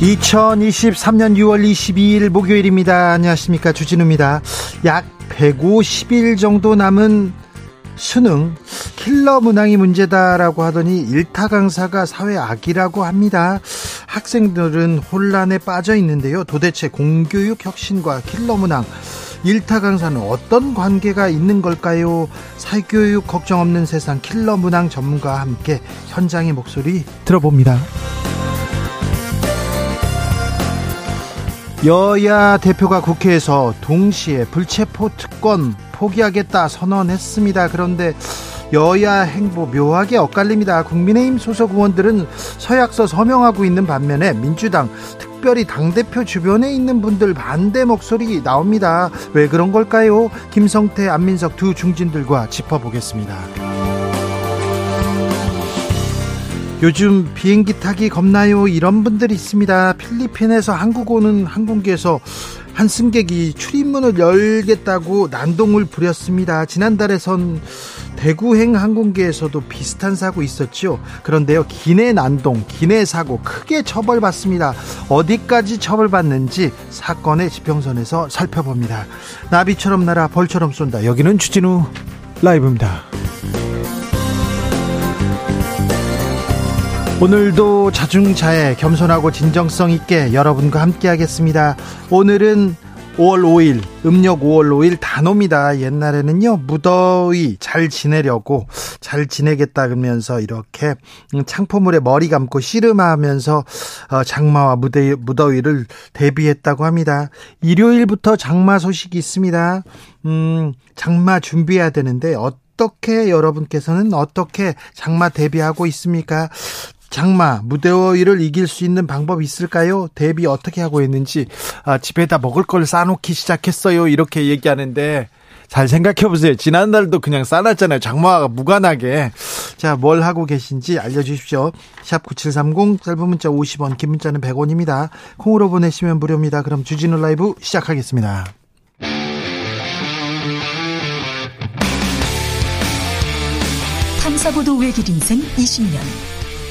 2023년 6월 22일 목요일입니다. 안녕하십니까. 주진우입니다. 약 150일 정도 남은 수능 킬러 문항이 문제다라고 하더니 일타 강사가 사회 악이라고 합니다. 학생들은 혼란에 빠져 있는데요. 도대체 공교육 혁신과 킬러 문항 일타 강사는 어떤 관계가 있는 걸까요? 사교육 걱정 없는 세상 킬러 문항 전문가와 함께 현장의 목소리 들어봅니다. 여야 대표가 국회에서 동시에 불체포 특권 포기하겠다 선언했습니다. 그런데 여야 행보 묘하게 엇갈립니다. 국민의힘 소속 의원들은 서약서 서명하고 있는 반면에 민주당 특별히 당대표 주변에 있는 분들 반대 목소리 나옵니다. 왜 그런 걸까요? 김성태, 안민석 두 중진들과 짚어보겠습니다. 요즘 비행기 타기 겁나요? 이런 분들이 있습니다. 필리핀에서 한국 오는 항공기에서 한 승객이 출입문을 열겠다고 난동을 부렸습니다. 지난달에선 대구행 항공기에서도 비슷한 사고 있었죠. 그런데요, 기내 난동, 기내 사고 크게 처벌받습니다. 어디까지 처벌받는지 사건의 지평선에서 살펴봅니다. 나비처럼 날아 벌처럼 쏜다. 여기는 주진우 라이브입니다. 오늘도 자중자애 겸손하고 진정성 있게 여러분과 함께 하겠습니다. 오늘은 5월 5일 음력 5월 5일 단오입니다. 옛날에는요 무더위 잘 지내려고 잘 지내겠다 그러면서 이렇게 창포물에 머리 감고 씨름하면서 어, 장마와 무대, 무더위를 대비했다고 합니다. 일요일부터 장마 소식이 있습니다. 음, 장마 준비해야 되는데 어떻게 여러분께서는 어떻게 장마 대비하고 있습니까? 장마 무더위를 이길 수 있는 방법이 있을까요? 대비 어떻게 하고 있는지 아, 집에다 먹을 걸 싸놓기 시작했어요. 이렇게 얘기하는데 잘 생각해 보세요. 지난달도 그냥 싸놨잖아요. 장마가 무관하게. 자, 뭘 하고 계신지 알려주십시오. 샵 9730, 짧은 문자 50원, 긴 문자는 100원입니다. 콩으로 보내시면 무료입니다. 그럼 주진우 라이브 시작하겠습니다. 탐사보도 외길 인생 20년.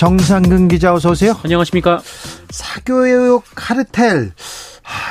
정상근 기자 어서 오세요. 안녕하십니까. 사교육 카르텔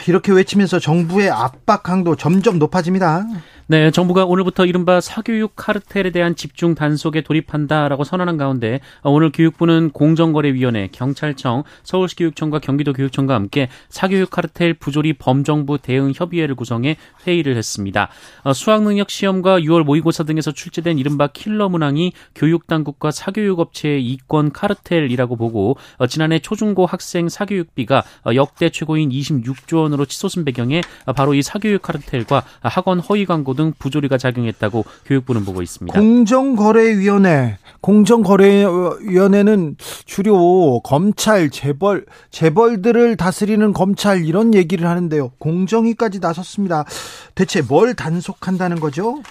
이렇게 외치면서 정부의 압박 강도 점점 높아집니다. 네, 정부가 오늘부터 이른바 사교육 카르텔에 대한 집중 단속에 돌입한다라고 선언한 가운데 오늘 교육부는 공정거래위원회, 경찰청, 서울시 교육청과 경기도 교육청과 함께 사교육 카르텔 부조리 범정부 대응 협의회를 구성해 회의를 했습니다. 어, 수학능력 시험과 6월 모의고사 등에서 출제된 이른바 킬러 문항이 교육당국과 사교육업체의 이권 카르텔이라고 보고 어, 지난해 초중고 학생 사교육비가 어, 역대 최고인 26조 원으로 치솟은 배경에 바로 이 사교육 카르텔과 학원 허위 광고 등 부조리가 작용했다고 교육부는 보고 있습니다. 공정거래위원회, 공정거래위원회는 주로 검찰, 재벌, 재벌들을 다스리는 검찰 이런 얘기를 하는데요. 공정위까지 나섰습니다. 대체 뭘 단속한다는 거죠?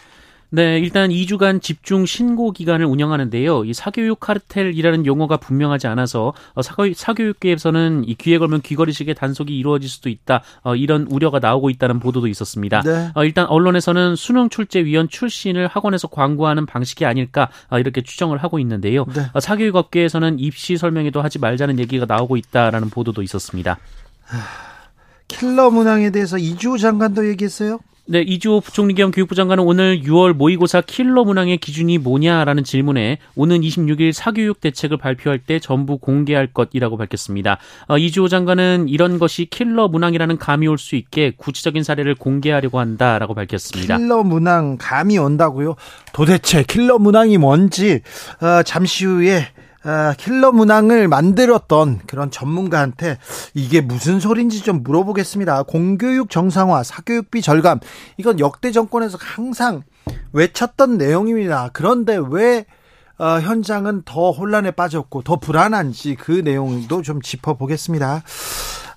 네, 일단 2주간 집중 신고 기간을 운영하는데요. 이 사교육 카르텔이라는 용어가 분명하지 않아서 어, 사교, 사교육계에서는 이 귀에 걸면 귀걸이식의 단속이 이루어질 수도 있다. 어, 이런 우려가 나오고 있다는 보도도 있었습니다. 네. 어, 일단 언론에서는 수능 출제위원 출신을 학원에서 광고하는 방식이 아닐까 어, 이렇게 추정을 하고 있는데요. 네. 어, 사교육 업계에서는 입시 설명회도 하지 말자는 얘기가 나오고 있다라는 보도도 있었습니다. 킬러 문항에 대해서 이주호 장관도 얘기했어요? 네, 이주호 부총리 겸 교육부 장관은 오늘 6월 모의고사 킬러 문항의 기준이 뭐냐라는 질문에 오는 26일 사교육 대책을 발표할 때 전부 공개할 것이라고 밝혔습니다. 어, 이주호 장관은 이런 것이 킬러 문항이라는 감이 올 수 있게 구체적인 사례를 공개하려고 한다라고 밝혔습니다. 킬러 문항 감이 온다고요? 도대체 킬러 문항이 뭔지 어, 잠시 후에 아, 킬러 문항을 만들었던 그런 전문가한테 이게 무슨 소린지 좀 물어보겠습니다. 공교육 정상화, 사교육비 절감. 이건 역대 정권에서 항상 외쳤던 내용입니다. 그런데 왜 어, 현장은 더 혼란에 빠졌고 더 불안한지 그 내용도 좀 짚어보겠습니다.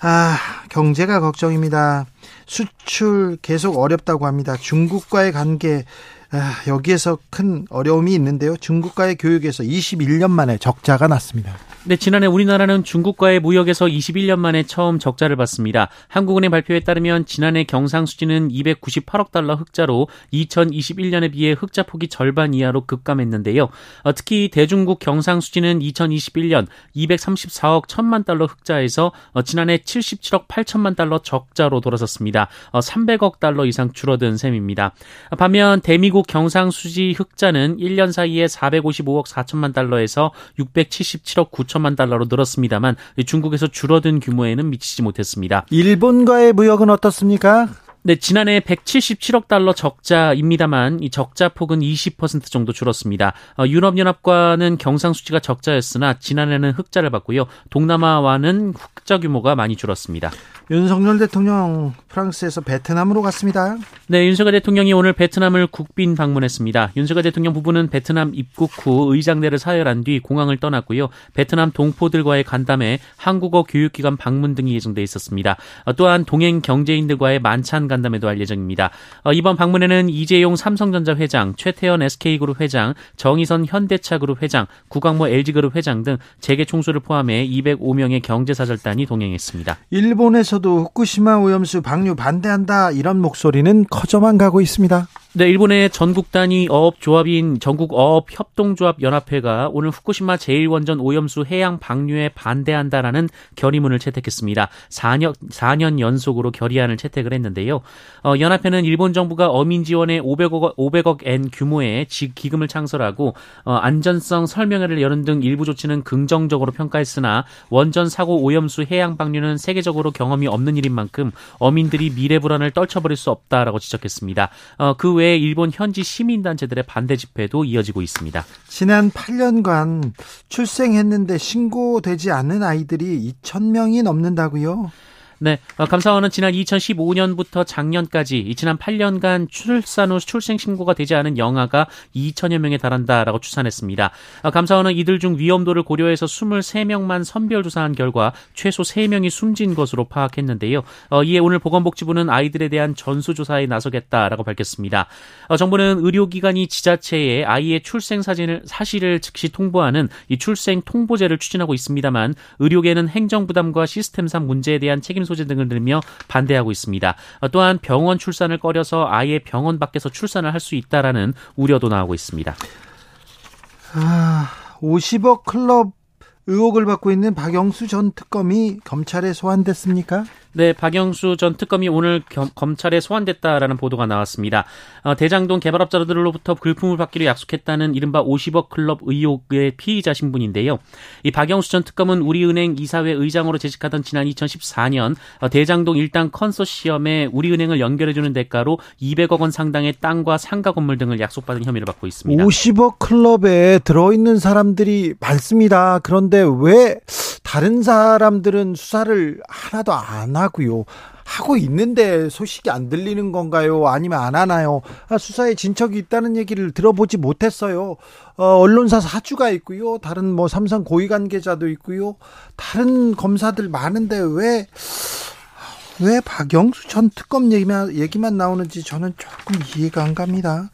아, 경제가 걱정입니다. 수출 계속 어렵다고 합니다. 중국과의 관계 아, 여기에서 큰 어려움이 있는데요. 중국과의 교육에서 21년 만에 적자가 났습니다. 네, 지난해 우리나라는 중국과의 무역에서 21년 만에 처음 적자를 봤습니다. 한국은행 발표에 따르면 지난해 경상수지는 298억 달러 흑자로 2021년에 비해 흑자 폭이 절반 이하로 급감했는데요. 어, 특히 대중국 경상수지는 2021년 234억 1천만 달러 흑자에서 어, 지난해 77억 8천만 달러 적자로 돌아섰습니다. 300억 어, 달러 이상 줄어든 셈입니다. 반면 대미국 경상수지 흑자는 1년 사이에 455억 4천만 달러에서 677억 9천 5천만 달러로 늘었습니다만 중국에서 줄어든 규모에는 미치지 못했습니다. 일본과의 무역은 어떻습니까? 네, 지난해 177억 달러 적자입니다만 이 적자 폭은 20% 정도 줄었습니다. 어, 유럽연합과는 경상수지가 적자였으나 지난해는 흑자를 봤고요. 동남아와는 흑자 규모가 많이 줄었습니다. 윤석열 대통령 프랑스에서 베트남으로 갔습니다. 네, 윤석열 대통령이 오늘 베트남을 국빈 방문했습니다. 윤석열 대통령 부부는 베트남 입국 후 의장대를 사열한 뒤 공항을 떠났고요. 베트남 동포들과의 간담회, 한국어 교육기관 방문 등이 예정돼 있었습니다. 어, 또한 동행 경제인들과의 만찬 간담회도 할 예정입니다. 어, 이번 방문에는 이재용 삼성전자 회장, 최태원 SK그룹 회장, 정의선 현대차그룹 회장, 구광모 LG그룹 회장 등 재계 총수를 포함해 205명의 경제사절단이 동행했습니다. 일본에서 일본에서도 후쿠시마 오염수 방류 반대한다 이런 목소리는 커져만 가고 있습니다. 네, 일본의 전국 단위 어업 조합인 전국 어업 협동조합 연합회가 오늘 후쿠시마 제1원전 오염수 해양 방류에 반대한다라는 결의문을 채택했습니다. 4년 4년 연속으로 결의안을 채택을 했는데요. 어, 연합회는 일본 정부가 어민 지원에 500억 500억 엔 규모의 기금을 창설하고 어, 안전성 설명회를 여는 등 일부 조치는 긍정적으로 평가했으나 원전 사고 오염수 해양 방류는 세계적으로 경험이 없는 일인 만큼 어민들이 미래 불안을 떨쳐버릴 수 없다라고 지적했습니다. 어, 그 외에 일본 현지 시민단체들의 반대 집회도 이어지고 있습니다. 지난 8년간 출생했는데 신고되지 않는 아이들이 2,000명이 넘는다고요? 네, 어, 감사원은 지난 2015년부터 작년까지 지난 8년간 출산 후 출생 신고가 되지 않은 영아가 2천여 명에 달한다라고 추산했습니다. 어, 감사원은 이들 중 위험도를 고려해서 23명만 선별 조사한 결과 최소 3명이 숨진 것으로 파악했는데요. 어, 이에 오늘 보건복지부는 아이들에 대한 전수조사에 나서겠다라고 밝혔습니다. 정부는 의료기관이 지자체에 아이의 출생 사진을 사실을 즉시 통보하는 이 출생 통보제를 추진하고 있습니다만 의료계는 행정 부담과 시스템상 문제에 대한 책임 소재 등을 들며 반대하고 있습니다. 또한 병원 출산을 꺼려서 아예 병원 밖에서 출산을 할 수 있다라는 우려도 나오고 있습니다. 아, 50억 클럽 의혹을 받고 있는 박영수 전 특검이 검찰에 소환됐습니까? 네, 박영수 전 특검이 오늘 겸, 검찰에 소환됐다라는 보도가 나왔습니다. 어, 대장동 개발업자들로부터 불품을 받기로 약속했다는 이른바 50억 클럽 의혹의 피의자 신분인데요. 이 박영수 전 특검은 우리은행 이사회 의장으로 재직하던 지난 2014년 어, 대장동 일당 컨소시엄에 우리은행을 연결해주는 대가로 200억 원 상당의 땅과 상가 건물 등을 약속받은 혐의를 받고 있습니다. 50억 클럽에 들어있는 사람들이 많습니다. 그런데 왜 다른 사람들은 수사를 하나도 안 하고 요. 하고 있는데 소식이 안 들리는 건가요? 아니면 안 하나요? 아, 수사에 진척이 있다는 얘기를 들어보지 못했어요. 어, 언론사 사주가 있고요. 다른 뭐 삼성 고위 관계자도 있고요. 다른 검사들 많은데 왜, 왜 박영수 전 특검 얘기만, 얘기만 나오는지 저는 조금 이해가 안 갑니다.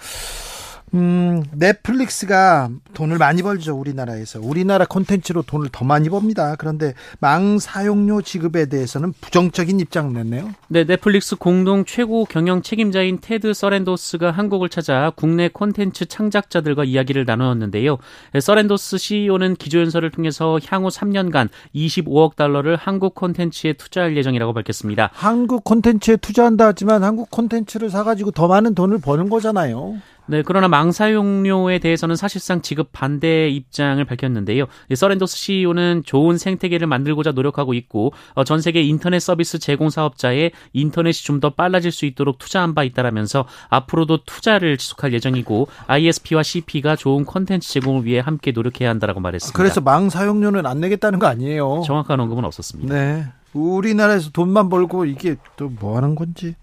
음, 넷플릭스가 돈을 많이 벌죠, 우리나라에서. 우리나라 콘텐츠로 돈을 더 많이 법니다. 그런데 망 사용료 지급에 대해서는 부정적인 입장을 냈네요. 네, 넷플릭스 공동 최고 경영 책임자인 테드 서랜도스가 한국을 찾아 국내 콘텐츠 창작자들과 이야기를 나누었는데요. 네, 서랜도스 CEO는 기조연설을 통해서 향후 3년간 25억 달러를 한국 콘텐츠에 투자할 예정이라고 밝혔습니다. 한국 콘텐츠에 투자한다 하지만 한국 콘텐츠를 사가지고 더 많은 돈을 버는 거잖아요. 네, 그러나 망사용료에 대해서는 사실상 지급 반대 입장을 밝혔는데요. 서렌도스 CEO는 좋은 생태계를 만들고자 노력하고 있고 어, 전 세계 인터넷 서비스 제공 사업자의 인터넷이 좀 더 빨라질 수 있도록 투자한 바 있다라면서 앞으로도 투자를 지속할 예정이고 ISP와 CP가 좋은 컨텐츠 제공을 위해 함께 노력해야 한다라고 말했습니다. 그래서 망사용료는 안 내겠다는 거 아니에요? 정확한 언급은 없었습니다. 네. 우리나라에서 돈만 벌고 이게 또 뭐 하는 건지.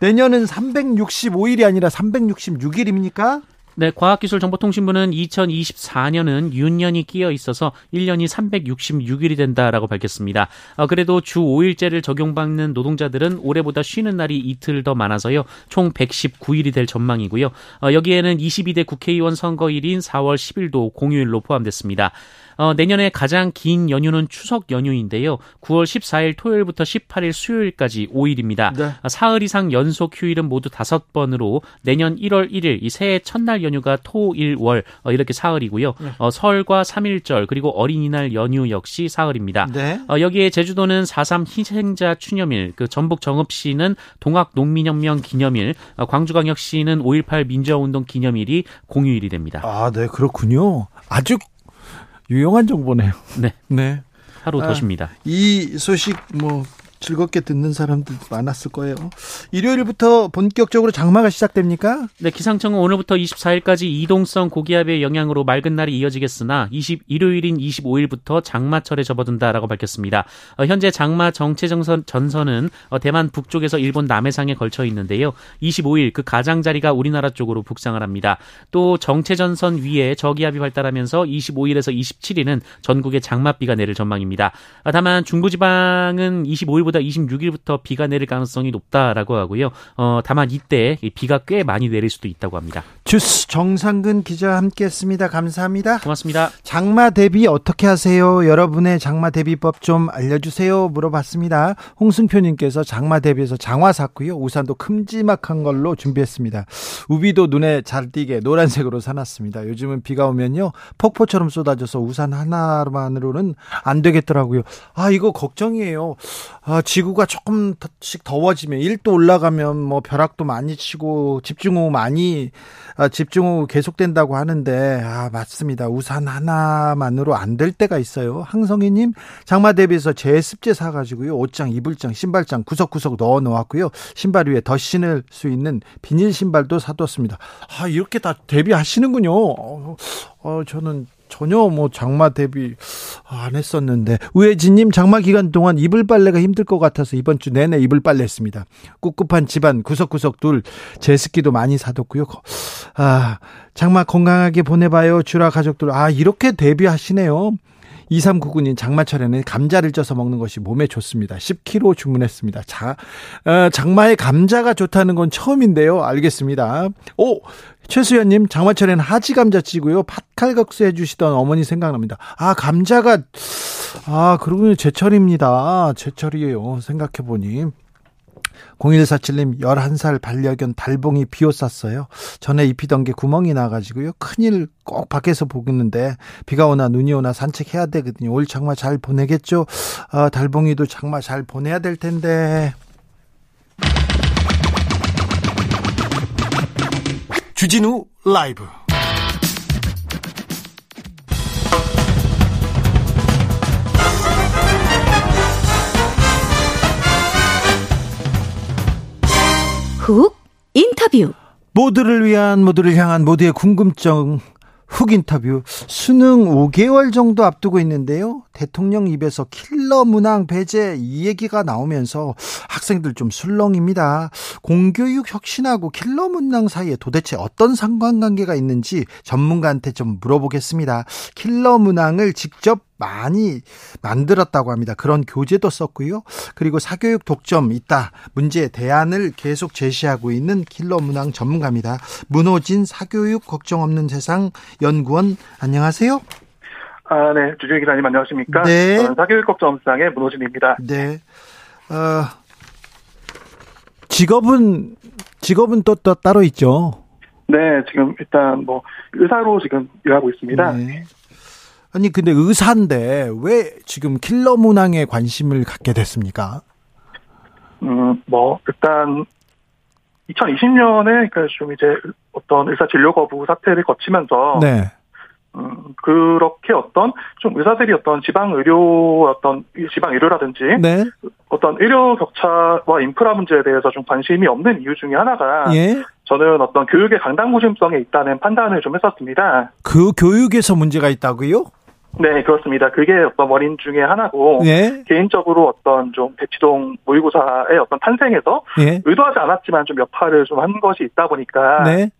내년은 365일이 아니라 366일입니까? 네, 과학기술정보통신부는 2024년은 윤년이 끼어 있어서 1년이 366일이 된다라고 밝혔습니다. 어, 그래도 주 5일제를 적용받는 노동자들은 올해보다 쉬는 날이 이틀 더 많아서요. 총 119일이 될 전망이고요. 어, 여기에는 22대 국회의원 선거일인 4월 10일도 공휴일로 포함됐습니다. 어, 내년에 가장 긴 연휴는 추석 연휴인데요. 9월 14일 토요일부터 18일 수요일까지 5일입니다. 네. 어, 사흘 이상 연속 휴일은 모두 5번으로 내년 1월 1일 이 새해 첫날 연휴가 토, 일, 월 어, 이렇게 사흘이고요. 네. 어, 설과 3일절 그리고 어린이날 연휴 역시 사흘입니다. 네. 어, 여기에 제주도는 4.3 희생자 추념일, 그 전북 정읍시는 동학 농민혁명 기념일, 어, 광주광역시는 5.18 민주화운동 기념일이 공휴일이 됩니다. 아, 네, 그렇군요. 아주 유용한 정보네요. 네. 네. 하루 더 쉽니다. 아, 이 소식 뭐 즐겁게 듣는 사람들 많았을 거예요. 일요일부터 본격적으로 장마가 시작됩니까? 네, 기상청은 오늘부터 24일까지 이동성 고기압의 영향으로 맑은 날이 이어지겠으나 20 일요일인 25일부터 장마철에 접어든다라고 밝혔습니다. 어, 현재 장마 정체 전선 전선은 어, 대만 북쪽에서 일본 남해상에 걸쳐 있는데요. 25일 그 가장자리가 우리나라 쪽으로 북상을 합니다. 또 정체 전선 위에 저기압이 발달하면서 25일에서 27일은 전국에 장맛비가 내릴 전망입니다. 아, 다만 중부지방은 25일부터 26일부터 비가 내릴 가능성이 높다라고 하고요. 어, 다만 이때 비가 꽤 많이 내릴 수도 있다고 합니다. 주스 정상근 기자 함께했습니다. 감사합니다. 고맙습니다. 장마 대비 어떻게 하세요? 여러분의 장마 대비법 좀 알려주세요. 물어봤습니다. 홍승표님께서 장마 대비해서 장화 샀고요. 우산도 큼지막한 걸로 준비했습니다. 우비도 눈에 잘 띄게 노란색으로 사놨습니다. 요즘은 비가 오면요 폭포처럼 쏟아져서 우산 하나만으로는 안 되겠더라고요. 아 이거 걱정이에요. 아, 지구가 조금씩 더워지면 1도 올라가면 뭐 벼락도 많이 치고 집중호우 많이 아, 집중호우 계속된다고 하는데 아 맞습니다. 우산 하나만으로 안 될 때가 있어요. 항성이님 장마 대비해서 제습제 사가지고요 옷장, 이불장, 신발장 구석구석 넣어 놓았고요. 신발 위에 더 신을 수 있는 비닐 신발도 사뒀습니다. 아 이렇게 다 대비하시는군요. 어, 어 저는 전혀 뭐 장마 대비 안 했었는데 우혜진님 장마 기간 동안 이불 빨래가 힘들 것 같아서 이번 주 내내 이불 빨래 했습니다. 꿉꿉한 집안 구석구석 둘 제습기도 많이 사뒀고요. 아 장마 건강하게 보내봐요 주라 가족들 아 이렇게 대비하시네요. 2399님 장마철에는 감자를 쪄서 먹는 것이 몸에 좋습니다. 10kg 주문했습니다. 자, 어, 장마에 감자가 좋다는 건 처음인데요. 알겠습니다. 오, 최수연님 장마철에는 하지 감자 찌고요. 팥칼국수 해주시던 어머니 생각납니다. 아 감자가 아 그러고 제철입니다. 제철이에요. 생각해보니 0147님 11살 반려견 달봉이 비옷 샀어요. 전에 입히던 게 구멍이 나가지고요. 큰일 꼭 밖에서 보겠는데 비가 오나 눈이 오나 산책해야 되거든요. 올 장마 잘 보내겠죠. 아, 달봉이도 장마 잘 보내야 될 텐데. 주진우 라이브 훅 인터뷰 모두를 위한 모두를 향한 모두의 궁금증 훅 인터뷰 수능 5개월 정도 앞두고 있는데요. 대통령 입에서 킬러 문항 배제 이 얘기가 나오면서 학생들 좀 술렁입니다. 공교육 혁신하고 킬러 문항 사이에 도대체 어떤 상관관계가 있는지 전문가한테 좀 물어보겠습니다. 킬러 문항을 직접 많이 만들었다고 합니다. 그런 교재도 썼고요. 그리고 사교육 독점 있다. 문제 대안을 계속 제시하고 있는 킬러 문항 전문가입니다. 문호진 사교육 걱정 없는 세상 연구원 안녕하세요. 아, 네. 주진 기자님 안녕하십니까? 네. 사교육 걱정 없상의 문호진입니다. 네. 어, 직업은 직업은 또, 또 따로 있죠. 네, 지금 일단 뭐 의사로 지금 일하고 있습니다. 네. 아니 근데 의사인데 왜 지금 킬러 문항에 관심을 갖게 됐습니까? 음, 뭐 일단 2020년에 그러니까 좀 이제 어떤 의사 진료 거부 사태를 거치면서 네. 음, 그렇게 어떤 좀 의사들이 어떤 지방 의료 어떤 지방 의료라든지 네. 어떤 의료 격차와 인프라 문제에 대해서 좀 관심이 없는 이유 중에 하나가 예. 저는 어떤 교육의 강당구심성에 있다는 판단을 좀 했었습니다. 그 교육에서 문제가 있다고요? 네, 그렇습니다. 그게 어떤 원인 중에 하나고 예. 개인적으로 어떤 좀 대치동 모의고사의 어떤 탄생에서 예. 의도하지 않았지만 좀 여파를 좀 한 것이 있다 보니까 네.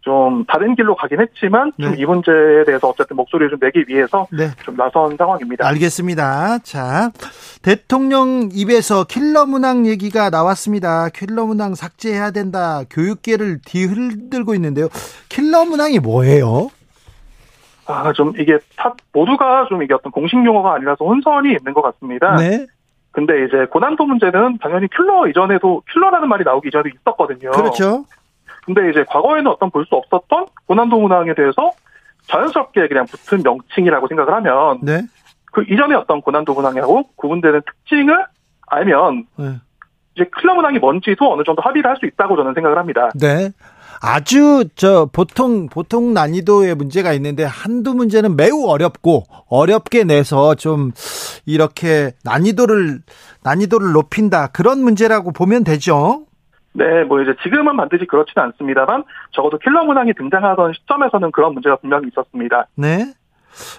좀 다른 길로 가긴 했지만 좀 네. 이 문제에 대해서 어쨌든 목소리를 좀 내기 위해서 네. 좀 나선 상황입니다. 알겠습니다. 자, 대통령 입에서 킬러 문항 얘기가 나왔습니다. 킬러 문항 삭제해야 된다. 교육계를 뒤흔들고 있는데요. 킬러 문항이 뭐예요? 아, 좀 이게 다 모두가 좀 이게 어떤 공식 용어가 아니라서 혼선이 있는 것 같습니다. 네. 근데 이제 고난도 문제는 당연히 킬러 이전에도 킬러라는 말이 나오기 이전에도 있었거든요. 그렇죠. 근데 이제 과거에는 어떤 볼 수 없었던 고난도 문항에 대해서 자연스럽게 그냥 붙은 명칭이라고 생각을 하면 네. 그 이전에 어떤 고난도 문항하고 구분되는 특징을 알면 네. 이제 킬러 문항이 뭔지도 어느 정도 합의를 할 수 있다고 저는 생각을 합니다. 네. 아주 저 보통 보통 난이도의 문제가 있는데 한두 문제는 매우 어렵고 어렵게 내서 좀 이렇게 난이도를 난이도를 높인다 그런 문제라고 보면 되죠. 네, 뭐 이제 지금은 반드시 그렇지는 않습니다만 적어도 킬러 문항이 등장하던 시점에서는 그런 문제가 분명히 있었습니다. 네.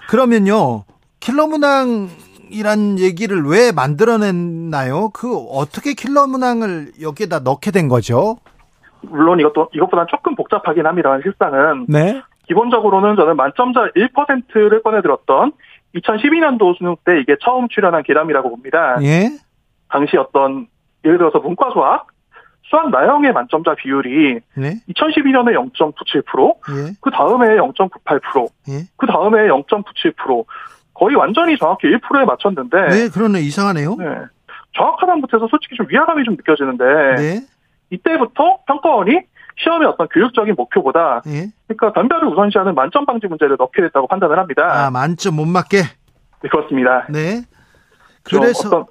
그러면요. 킬러 문항이란 얘기를 왜 만들어냈나요? 그 어떻게 킬러 문항을 여기에다 넣게 된 거죠? 물론 이것도 이것보다는 조금 복잡하긴 합니다만 실상은 네. 기본적으로는 저는 만점자 1%를 꺼내들었던 2012년도 수능 때 이게 처음 출연한 계람이라고 봅니다. 예. 당시 어떤 예를 들어서 문과 수학 수학 나형의 만점자 비율이 네. 2012년에 0.97%, 예. 그 다음에 0.98%, 예. 그 다음에 0.97%, 거의 완전히 정확히 1%에 맞췄는데, 네, 그러네. 이상하네요. 네. 정확하다는 것에서 솔직히 좀 위화감이 좀 느껴지는데, 네. 이때부터 평가원이 시험의 어떤 교육적인 목표보다, 예. 그러니까 변별을 우선시하는 만점 방지 문제를 넣게 됐다고 판단을 합니다. 아, 만점 못 맞게. 네, 그렇습니다. 네. 좀 그래서 어떤,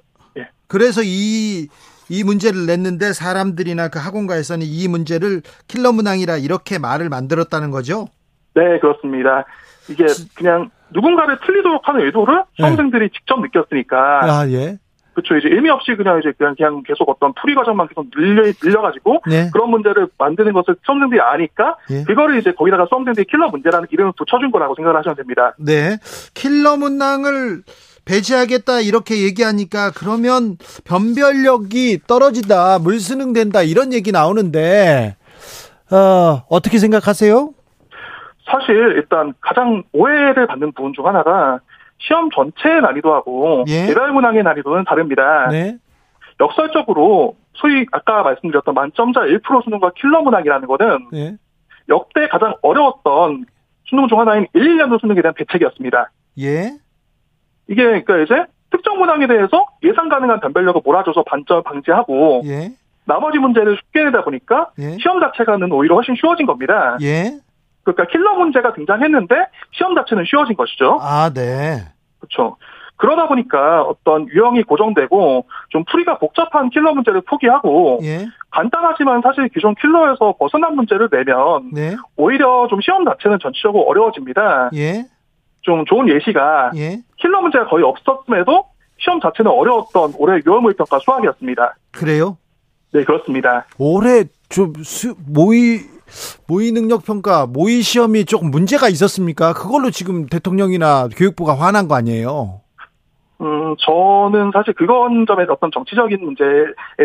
그래서 이, 이 문제를 냈는데 사람들이나 그 학원가에서는 이 문제를 킬러 문항이라 이렇게 말을 만들었다는 거죠? 네, 그렇습니다. 이게 그냥 누군가를 틀리도록 하는 의도를 네. 수험생들이 직접 느꼈으니까, 아, 예. 그렇죠. 이제 의미 없이 그냥 이제 그냥, 그냥 계속 어떤 풀이 과정만 계속 늘려, 늘려가지고 네. 그런 문제를 만드는 것을 수험생들이 아니까 예. 그거를 이제 거기다가 수험생들이 킬러 문제라는 이름을 붙여준 거라고 생각을 하시면 됩니다. 네. 킬러 문항을 배제하겠다 이렇게 얘기하니까 그러면 변별력이 떨어진다, 물수능 된다 이런 얘기 나오는데 어, 어떻게 생각하세요? 사실 일단 가장 오해를 받는 부분 중 하나가 시험 전체의 난이도하고 예. 개별 문항의 난이도는 다릅니다. 네. 역설적으로 소위 아까 말씀드렸던 만점자 1% 수능과 킬러 문항이라는 거는 네. 역대 가장 어려웠던 수능 중 하나인 1, 2년도 수능에 대한 대책이었습니다. 예. 이게 그러니까 이제 특정 문항에 대해서 예상 가능한 변별력을 몰아줘서 반점 방지하고 예. 나머지 문제를 쉽게 내다 보니까 예. 시험 자체가는 오히려 훨씬 쉬워진 겁니다. 예. 그러니까 킬러 문제가 등장했는데 시험 자체는 쉬워진 것이죠. 아, 네. 그렇죠. 그러다 보니까 어떤 유형이 고정되고 좀 풀이가 복잡한 킬러 문제를 포기하고 예. 간단하지만 사실 기존 킬러에서 벗어난 문제를 내면 네. 오히려 좀 시험 자체는 전체적으로 어려워집니다. 예. 좀 좋은 예시가 예. 킬러 문제가 거의 없었음에도 시험 자체는 어려웠던 올해 6월 모의평가 수학이었습니다. 그래요? 네, 그렇습니다. 올해 좀 수, 모의 모의 능력 평가 모의 시험이 조금 문제가 있었습니까? 그걸로 지금 대통령이나 교육부가 화난 거 아니에요? 음, 저는 사실 그건 점에 어떤 정치적인 문제에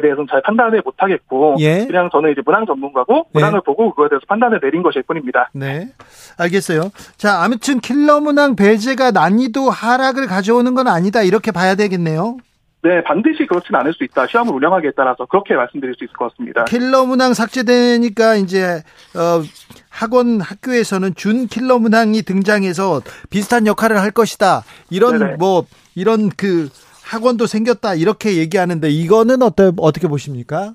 대해서는 잘 판단을 못하겠고, 예. 그냥 저는 이제 문항 전문가고, 문항을 예. 보고 그거에 대해서 판단을 내린 것일 뿐입니다. 네. 알겠어요. 자, 아무튼 킬러 문항 배제가 난이도 하락을 가져오는 건 아니다. 이렇게 봐야 되겠네요. 네, 반드시 그렇진 않을 수 있다. 시험을 운영하기에 따라서 그렇게 말씀드릴 수 있을 것 같습니다. 킬러 문항 삭제되니까 이제 어 학원 학교에서는 준 킬러 문항이 등장해서 비슷한 역할을 할 것이다. 이런 네네. 뭐 이런 그 학원도 생겼다. 이렇게 얘기하는데 이거는 어때 어떻게 보십니까?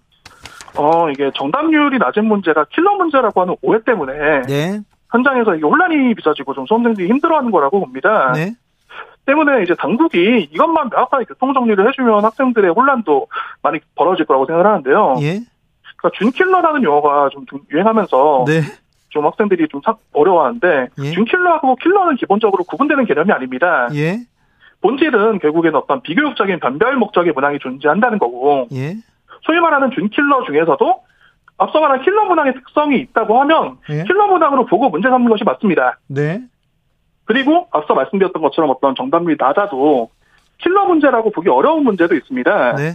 어, 이게 정답률이 낮은 문제가 킬러 문제라고 하는 오해 때문에 네. 현장에서 이게 혼란이 빚어지고 좀 수험생들이 힘들어하는 거라고 봅니다. 네. 때문에 이제 당국이 이것만 명확하게 교통 정리를 해주면 학생들의 혼란도 많이 벌어질 거라고 생각을 하는데요. 예. 그러니까 준킬러라는 용어가 좀, 좀 유행하면서 네. 좀 학생들이 좀 사- 어려워하는데 예. 준킬러하고 킬러는 기본적으로 구분되는 개념이 아닙니다. 예. 본질은 결국에는 어떤 비교육적인 변별 목적의 문항이 존재한다는 거고 예. 소위 말하는 준킬러 중에서도 앞서 말한 킬러 문항의 특성이 있다고 하면 예. 킬러 문항으로 보고 문제 삼는 것이 맞습니다. 네. 그리고 앞서 말씀드렸던 것처럼 어떤 정답률이 낮아도 킬러 문제라고 보기 어려운 문제도 있습니다. 네.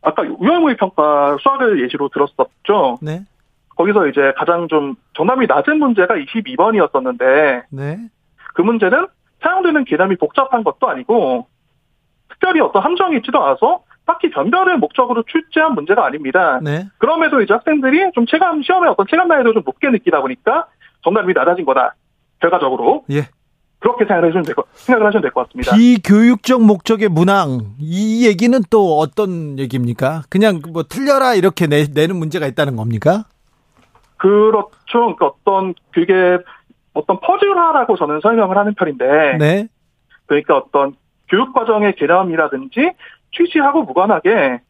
아까 유형무의 평가 수학을 예시로 들었었죠. 네. 거기서 이제 가장 좀 정답이 낮은 문제가 22번이었었는데 네. 그 문제는 사용되는 개념이 복잡한 것도 아니고 특별히 어떤 함정이 있지도 않아서 딱히 변별을 목적으로 출제한 문제가 아닙니다. 네. 그럼에도 이제 학생들이 좀 체감 시험에 어떤 체감 난이도 좀 높게 느끼다 보니까 정답이 낮아진 거다. 결과적으로 예. 그렇게 생각을 하시면 될 것, 생각을 하시면 될 것 같습니다. 비교육적 목적의 문항 이 얘기는 또 어떤 얘기입니까? 그냥 뭐 틀려라 이렇게 내, 내는 문제가 있다는 겁니까? 그렇죠. 그러니까 어떤 그게 어떤 퍼즐화라고 저는 설명을 하는 편인데 네. 그러니까 어떤 교육 과정의 개념이라든지 취지하고 무관하게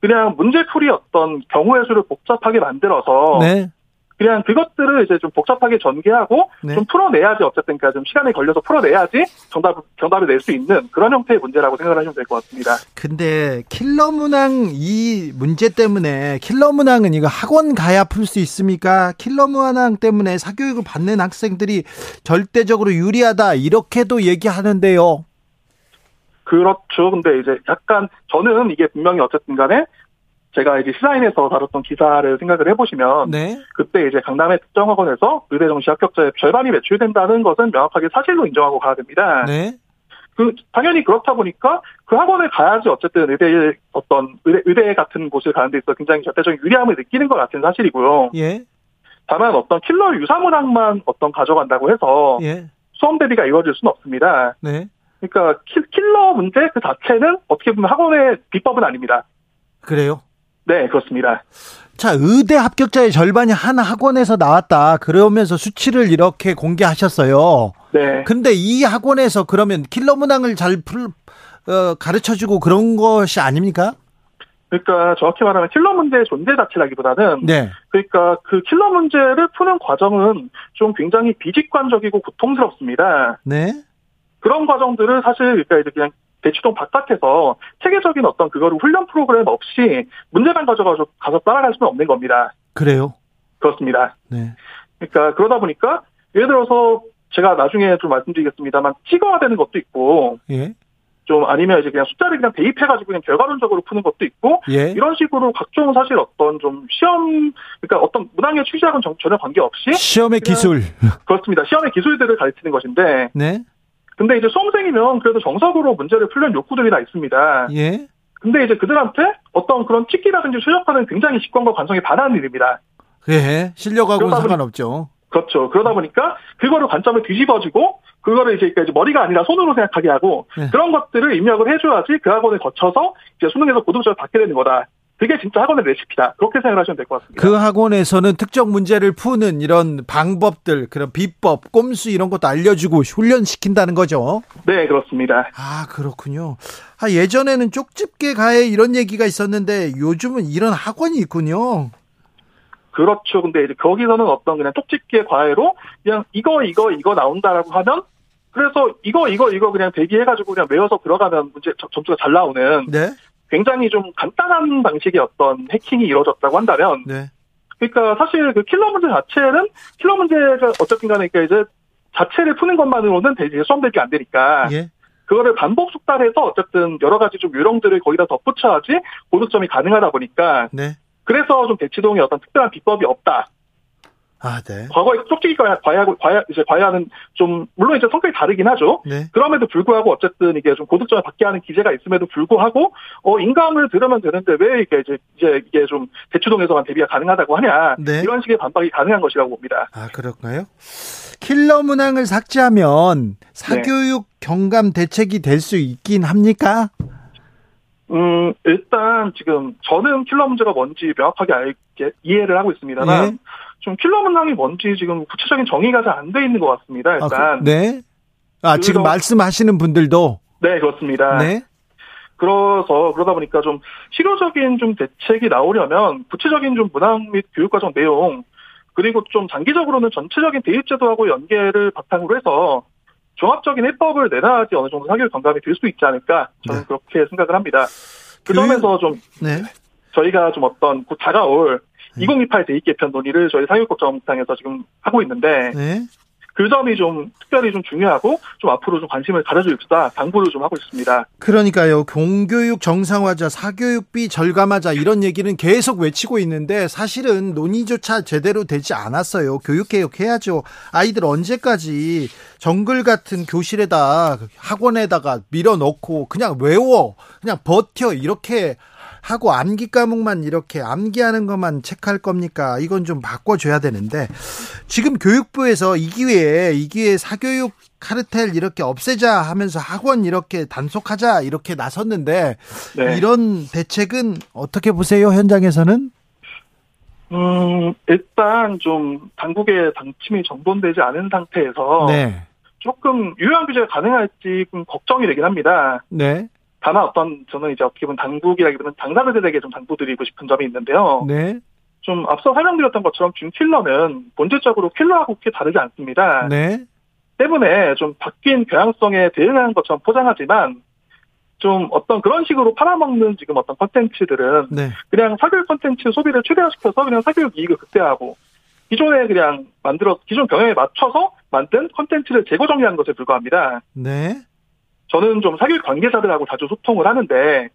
그냥 문제풀이 어떤 경우의 수를 복잡하게 만들어서 네. 그냥 그것들을 이제 좀 복잡하게 전개하고 네. 좀 풀어내야지 어쨌든 그좀 시간이 걸려서 풀어내야지 정답 정답을 낼 수 있는 그런 형태의 문제라고 생각을 하시면 될 것 같습니다. 근데 킬러 문항 이 문제 때문에 킬러 문항은 이거 학원 가야 풀 수 있습니까? 킬러 문항 때문에 사교육을 받는 학생들이 절대적으로 유리하다 이렇게도 얘기하는데요. 그렇죠. 근데 이제 약간 저는 이게 분명히 어쨌든 간에 제가 이제 시사인에서 다뤘던 기사를 생각을 해보시면 네. 그때 이제 강남의 특정 학원에서 의대 정시 합격자의 절반이 매출된다는 것은 명확하게 사실로 인정하고 가야 됩니다. 네. 그 당연히 그렇다 보니까 그 학원에 가야지 어쨌든 의대 어떤 의대, 의대 같은 곳을 가는 데 있어 굉장히 절대적인 유리함을 느끼는 것 같은 사실이고요. 예. 다만 어떤 킬러 유사문항만 어떤 가져간다고 해서 예. 수험 대비가 이루어질 수는 없습니다. 네. 그러니까 킬- 킬러 문제 그 자체는 어떻게 보면 학원의 비법은 아닙니다. 그래요. 네, 그렇습니다. 자, 의대 합격자의 절반이 한 학원에서 나왔다. 그러면서 수치를 이렇게 공개하셨어요. 네. 근데 이 학원에서 그러면 킬러 문항을 잘 풀, 어, 가르쳐 주고 그런 것이 아닙니까? 그러니까 정확히 말하면 킬러 문제의 존재 자체라기보다는 네. 그러니까 그 킬러 문제를 푸는 과정은 좀 굉장히 비직관적이고 고통스럽습니다. 네. 그런 과정들을 사실 그러니까 이제 그냥 대치동 바깥에서 체계적인 어떤 그거를 훈련 프로그램 없이 문제만 가져가서 가서 따라갈 수는 없는 겁니다. 그래요. 그렇습니다. 네. 그러니까 그러다 보니까 예를 들어서 제가 나중에 좀 말씀드리겠습니다만 찍어야 되는 것도 있고 예. 좀 아니면 이제 그냥 숫자를 그냥 대입해가지고 그냥 결과론적으로 푸는 것도 있고 예. 이런 식으로 각종 사실 어떤 좀 시험 그러니까 어떤 문항의 취지하고는 전- 전혀 관계없이 시험의 기술. 그렇습니다. 시험의 기술들을 가르치는 것인데 네. 근데 이제 수험생이면 그래도 정석으로 문제를 풀려는 욕구들이 다 있습니다. 예. 근데 이제 그들한테 어떤 그런 찍기라든지 최적화는 굉장히 직관과 관성에 반하는 일입니다. 예. 실력하고는 상관없죠. 그렇죠. 그러다 보니까 그거를 관점을 뒤집어지고 그거를 이제, 이제 머리가 아니라 손으로 생각하게 하고 네. 그런 것들을 입력을 해줘야지 그 학원을 거쳐서 이제 수능에서 고등점을 받게 되는 거다. 그게 진짜 학원의 레시피다. 그렇게 생각을 하시면 될 것 같습니다. 그 학원에서는 특정 문제를 푸는 이런 방법들, 그런 비법, 꼼수 이런 것도 알려주고 훈련시킨다는 거죠. 네, 그렇습니다. 아, 그렇군요. 아, 예전에는 쪽집게 가해 이런 얘기가 있었는데 요즘은 이런 학원이 있군요. 그렇죠. 근데 이제 거기서는 어떤 그냥 쪽집게 과외로 그냥 이거 이거 이거 나온다라고 하면 그래서 이거 이거 이거 그냥 대기해가지고 그냥 외워서 들어가면 문제 점- 점수가 잘 나오는 네. 굉장히 좀 간단한 방식의 어떤 해킹이 이루어졌다고 한다면 네. 그러니까 사실 그 킬러 문제 자체는 킬러 문제가 어쨌든 간에 그러니까 이제 자체를 푸는 것만으로는 대개 수험 대비 안 되니까 예. 그거를 반복 숙달해서 어쨌든 여러 가지 좀 요령들을 거기다 덧붙여야지 고득점이 가능하다 보니까 네. 그래서 좀 대치동에 어떤 특별한 비법이 없다. 아, 네. 과거에 쪽지기 과외, 과외하고 과외 이제 과외하는 좀 물론 이제 성격이 다르긴 하죠. 네. 그럼에도 불구하고 어쨌든 이게 좀 고득점을 받게 하는 기재가 있음에도 불구하고 어 인감을 들으면 되는데 왜 이게 이제 이제 이게 좀 대치동에서만 대비가 가능하다고 하냐 네. 이런 식의 반박이 가능한 것이라고 봅니다. 아, 그럴까요? 킬러 문항을 삭제하면 사교육 경감 대책이 될 수 있긴 합니까? 음 일단 지금 저는 킬러 문제가 뭔지 명확하게 알게 이해를 하고 있습니다만 네. 좀 킬러 문항이 뭔지 지금 구체적인 정의가 잘 안 돼 있는 것 같습니다. 아, 일단 그, 네. 아, 지금 말씀하시는 분들도 네 그렇습니다. 네. 그래서 그러다 보니까 좀 실효적인 좀 대책이 나오려면 구체적인 좀 문항 및 교육과정 내용 그리고 좀 장기적으로는 전체적인 대입제도하고 연계를 바탕으로 해서 종합적인 해법을 내놔야지 어느 정도 사교육 건감이 될 수 있지 않을까 저는 네. 그렇게 생각을 합니다. 그 점에서 좀 네. 저희가 좀 어떤 곧 다가올 네. 2028 대입 개편 논의를 저희 사교육국정당에서 지금 하고 있는데 네. 그 점이 좀 특별히 좀 중요하고 좀 앞으로 좀 관심을 가져줍시다 당부를 좀 하고 있습니다. 그러니까요. 공교육 정상화자, 사교육비 절감하자 이런 얘기는 계속 외치고 있는데 사실은 논의조차 제대로 되지 않았어요. 교육개혁 해야죠. 아이들 언제까지 정글 같은 교실에다 학원에다가 밀어넣고 그냥 외워, 그냥 버텨 이렇게 하고 암기 과목만 이렇게 암기하는 것만 체크할 겁니까? 이건 좀 바꿔줘야 되는데 지금 교육부에서 이 기회에 이 기회에 사교육 카르텔 이렇게 없애자 하면서 학원 이렇게 단속하자 이렇게 나섰는데 네. 이런 대책은 어떻게 보세요 현장에서는? 음, 일단 좀 당국의 당침이 정돈되지 않은 상태에서 네, 조금 유효한 규제가 가능할지 좀 걱정이 되긴 합니다. 네, 다만 어떤 저는 이제 어떻게 보면 당국이라기보다는 당사자들에게 좀 당부드리고 싶은 점이 있는데요. 네, 좀 앞서 설명드렸던 것처럼 지금 킬러는 본질적으로 킬러하고 그렇게 다르지 않습니다. 네, 때문에 좀 바뀐 경향성에 대응하는 것처럼 포장하지만 좀 어떤 그런 식으로 팔아먹는 지금 어떤 컨텐츠들은 네, 그냥 사교육 콘텐츠 소비를 최대화시켜서 그냥 사교육 이익을 극대화하고 기존에 그냥 만들어 기존 경영에 맞춰서 만든 콘텐츠를 재고 정리하는 것에 불과합니다. 네, 저는 좀 사교육 관계자들하고 자주 소통을 하는데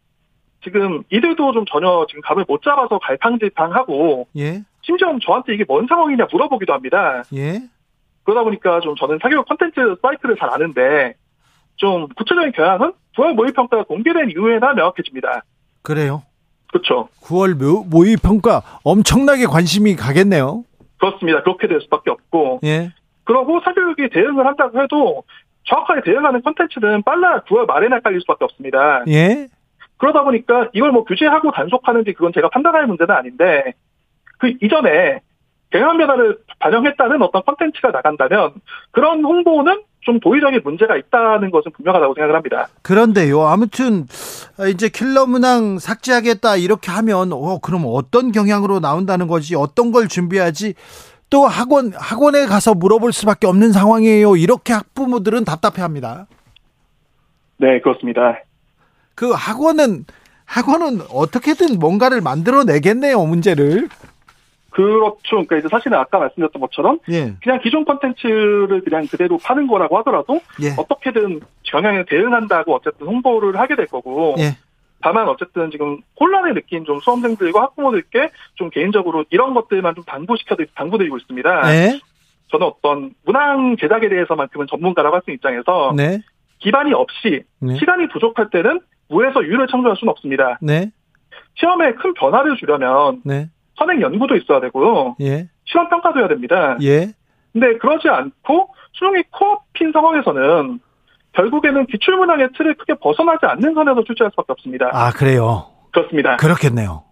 지금 이들도 좀 전혀 지금 감을 못 잡아서 갈팡질팡하고 예, 심지어 저한테 이게 뭔 상황이냐 물어보기도 합니다. 예, 그러다 보니까 좀 저는 사교육 콘텐츠 사이클을 잘 아는데 좀 구체적인 경향은 9월 모의평가가 공개된 이후에나 명확해집니다. 그래요. 그렇죠. 9월 모의 평가 엄청나게 관심이 가겠네요. 그렇습니다. 그렇게 될 수밖에 없고 예, 그러고 사교육이 대응을 한다고 해도 정확하게 대응하는 콘텐츠는 빨라 9월 말에나 깔릴 수밖에 없습니다. 예, 그러다 보니까 이걸 뭐 규제하고 단속하는지 그건 제가 판단할 문제는 아닌데 그 이전에 경영 변화를 반영했다는 어떤 콘텐츠가 나간다면 그런 홍보는 좀 도의적인 문제가 있다는 것은 분명하다고 생각을 합니다. 그런데요. 아무튼 이제 킬러 문항 삭제하겠다 이렇게 하면 어 그럼 어떤 경향으로 나온다는 거지? 어떤 걸 준비하지? 또 학원 학원에 가서 물어볼 수밖에 없는 상황이에요. 이렇게 학부모들은 답답해합니다. 네, 그렇습니다. 그 학원은 학원은 어떻게든 뭔가를 만들어 내겠네요, 문제를. 그렇죠. 그러니까 이제 사실은 아까 말씀드렸던 것처럼 예. 그냥 기존 콘텐츠를 그냥 그대로 파는 거라고 하더라도 예. 어떻게든 경향에 대응한다고 어쨌든 홍보를 하게 될 거고 예. 다만 어쨌든 지금 혼란을 느낀 좀 수험생들과 학부모들께 좀 개인적으로 이런 것들만 좀 당부시켜 당부드리고 있습니다. 네. 저는 어떤 문항 제작에 대해서만큼은 전문가라고 할 수 있는 입장에서 네. 기반이 없이 네. 시간이 부족할 때는 무에서 유를 창조할 수는 없습니다. 네. 시험에 큰 변화를 주려면 네. 선행 연구도 있어야 되고요. 예. 실험 평가도 해야 됩니다. 예. 근데 그러지 않고 수능이 코앞인 상황에서는 결국에는 기출문항의 틀을 크게 벗어나지 않는 선에서 출제할 수밖에 없습니다. 아, 그래요. 그렇습니다. 그렇겠네요.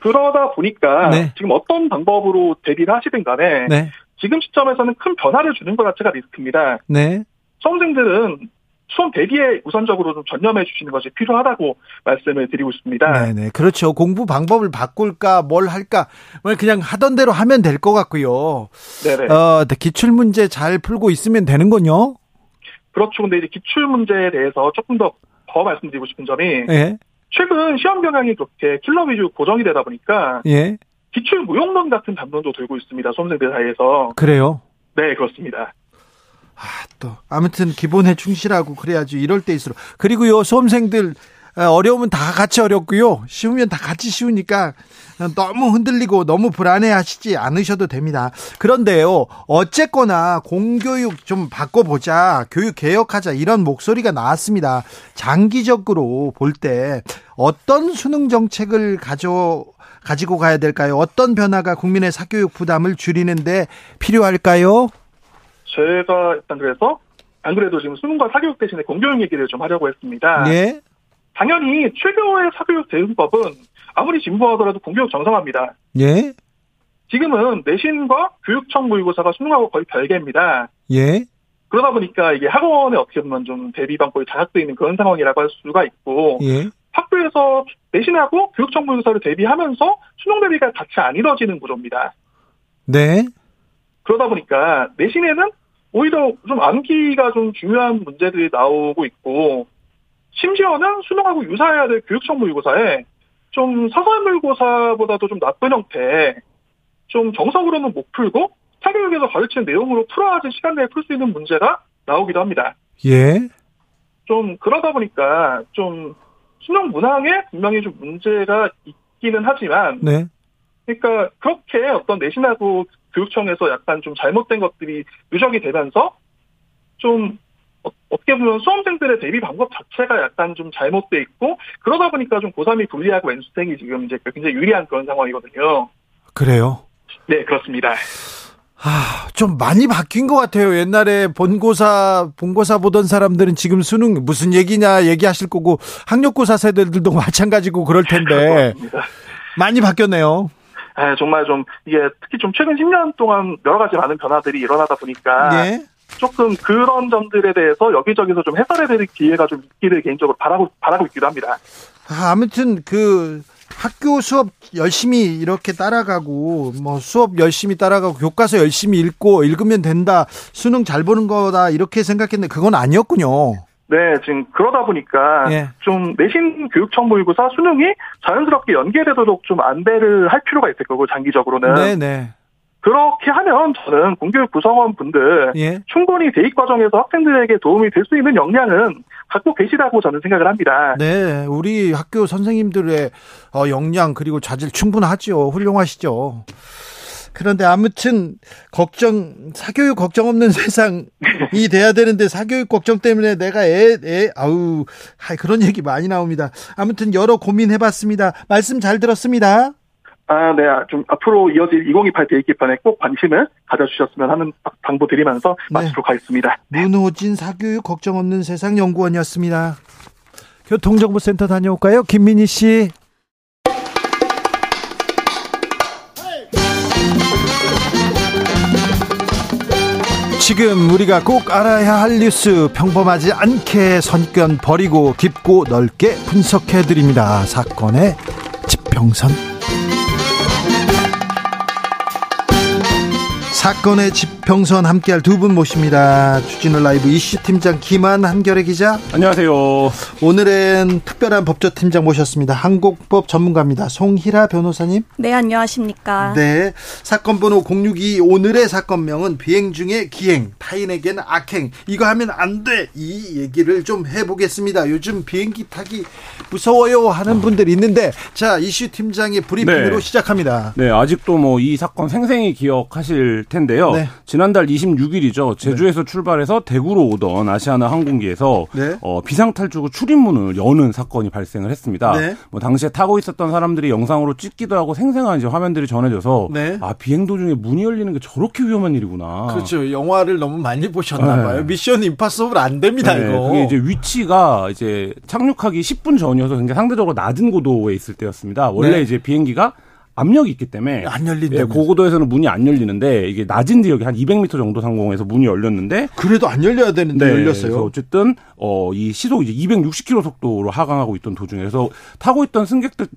그러다 보니까 네. 지금 어떤 방법으로 대비를 하시든 간에 네. 지금 시점에서는 큰 변화를 주는 것 자체가 리스크입니다. 네. 수험생들은 수험 대비에 우선적으로 좀 전념해 주시는 것이 필요하다고 말씀을 드리고 싶습니다. 네네. 그렇죠. 공부 방법을 바꿀까, 뭘 할까, 뭘 그냥 하던 대로 하면 될 것 같고요. 네네. 어, 기출문제 잘 풀고 있으면 되는군요. 그렇죠. 근데 이제 기출 문제에 대해서 조금 더, 더 말씀드리고 싶은 점이 예, 최근 시험 경향이 그렇게 킬러 위주 고정이 되다 보니까 예. 기출 무용론 같은 담론도 들고 있습니다. 수험생들 사이에서. 그래요. 네, 그렇습니다. 또 아무튼 기본에 충실하고 그래야지 이럴 때일수록 그리고요 수험생들 어, 어려우면 다 같이 어렵고요 쉬우면 다 같이 쉬우니까 너무 흔들리고 너무 불안해 하시지 않으셔도 됩니다. 그런데요 어쨌거나 공교육 좀 바꿔보자 교육 개혁하자 이런 목소리가 나왔습니다. 장기적으로 볼 때 어떤 수능 정책을 가져 가지고 가야 될까요? 어떤 변화가 국민의 사교육 부담을 줄이는데 필요할까요? 제가 일단 그래서 안 그래도 지금 수능과 사교육 대신에 공교육 얘기를 좀 하려고 했습니다. 네. 당연히 최고의 사교육 대응법은 아무리 진보하더라도 공교육 정상화입니다. 예. 지금은 내신과 교육청 모의고사가 수능하고 거의 별개입니다. 예. 그러다 보니까 이게 학원에 어떻게 보면 좀 대비 방법이 장악되어 있는 그런 상황이라고 할 수가 있고 예. 학교에서 내신하고 교육청 모의고사를 대비하면서 수능 대비가 같이 안 이뤄지는 구조입니다. 네. 그러다 보니까 내신에는 오히려 좀 암기가 좀 중요한 문제들이 나오고 있고 심지어는 수능하고 유사해야 될 교육청 모의고사에 좀 사설 모의고사보다도 좀 나쁜 형태 좀 정석으로는 못 풀고 사교육에서 가르치는 내용으로 풀어야지 시간 내에 풀 수 있는 문제가 나오기도 합니다. 예. 좀 그러다 보니까 좀 수능 문항에 분명히 좀 문제가 있기는 하지만 네. 그러니까 그렇게 어떤 내신하고 교육청에서 약간 좀 잘못된 것들이 누적이 되면서 좀 어, 어떻게 보면 수험생들의 대비 방법 자체가 약간 좀 잘못돼 있고 그러다 보니까 좀 고3이 불리하고 N수생이 지금 이제 굉장히 유리한 그런 상황이거든요. 그래요. 네, 그렇습니다. 아, 좀 많이 바뀐 것 같아요. 옛날에 본고사, 본고사 보던 사람들은 지금 수능 무슨 얘기냐 얘기하실 거고 학력고사 세대들도 마찬가지고 그럴 텐데. 많이 바뀌었네요. 아, 정말 좀 이게 특히 좀 최근 10년 동안 여러 가지 많은 변화들이 일어나다 보니까 예. 조금 그런 점들에 대해서 여기저기서 좀 해설해 드릴 기회가 좀 있기를 개인적으로 바라고 바라고 있기도 합니다. 아, 아무튼 그 학교 수업 열심히 이렇게 따라가고 뭐 수업 열심히 따라가고 교과서 열심히 읽고 읽으면 된다. 수능 잘 보는 거다. 이렇게 생각했는데 그건 아니었군요. 네, 지금 그러다 보니까 예. 좀 내신 교육청 모의고사 수능이 자연스럽게 연계되도록 좀 안배를 할 필요가 있을 거고 장기적으로는 네, 네. 그렇게 하면 저는 공교육 구성원 분들 예. 충분히 대입 과정에서 학생들에게 도움이 될 수 있는 역량은 갖고 계시다고 저는 생각을 합니다. 네, 우리 학교 선생님들의 어, 역량 그리고 자질 충분하죠. 훌륭하시죠. 그런데 아무튼 걱정 사교육 걱정 없는 세상이 돼야 되는데 사교육 걱정 때문에 내가 애 애 아우 하이, 그런 얘기 많이 나옵니다. 아무튼 여러 고민해봤습니다. 말씀 잘 들었습니다. 아, 네, 좀 앞으로 이어질 2028 대입 개편에 꼭 관심을 가져주셨으면 하는 당부 드리면서 마치도록 하겠습니다. 문호진 사교육 걱정 없는 세상 연구원이었습니다. 교통정보센터 다녀올까요, 김민희 씨? 지금 우리가 꼭 알아야 할 뉴스 평범하지 않게 선견 버리고 깊고 넓게 분석해 드립니다. 사건의 지평선. 사건의 지평선 함께할 두 분 모십니다. 주진우 라이브 이슈 팀장 김한 한결의 기자. 안녕하세요. 오늘은 특별한 법조팀장 모셨습니다. 한국법 전문가입니다. 송희라 변호사님. 네, 안녕하십니까. 네. 사건 번호 062 오늘의 사건명은 비행 중에 기행, 타인에게는 악행. 이거 하면 안 돼. 이 얘기를 좀 해보겠습니다. 요즘 비행기 타기 무서워요 하는 분들 있는데 자, 이슈 팀장의 브리핑으로 네. 시작합니다. 네, 아직도 뭐 이 사건 생생히 기억하실 텐데요. 네. 지난달 26일이죠. 제주에서 출발해서 대구로 오던 아시아나 항공기에서 네. 어, 비상 탈출구 출입문을 여는 사건이 발생을 했습니다. 네. 뭐 당시에 타고 있었던 사람들이 영상으로 찍기도 하고 생생한 이제 화면들이 전해져서 네. 아 비행 도중에 문이 열리는 게 저렇게 위험한 일이구나. 그렇죠. 영화를 너무 많이 보셨나 네. 봐요. 미션 임파서블 안 됩니다, 네, 이거. 그게 이제 위치가 이제 착륙하기 10분 전이어서 굉장히 상대적으로 낮은 고도에 있을 때였습니다. 원래 네. 이제 비행기가 압력이 있기 때문에 안 열린다면서. 예, 고고도에서는 문이 안 열리는데 이게 낮은 지역이 한 200m 정도 상공에서 문이 열렸는데 그래도 안 열려야 되는데 그래서 열렸어요. 어쨌든 어 이 시속 이제 260km 속도로 하강하고 있던 도중에 그래서 타고 있던 승객들이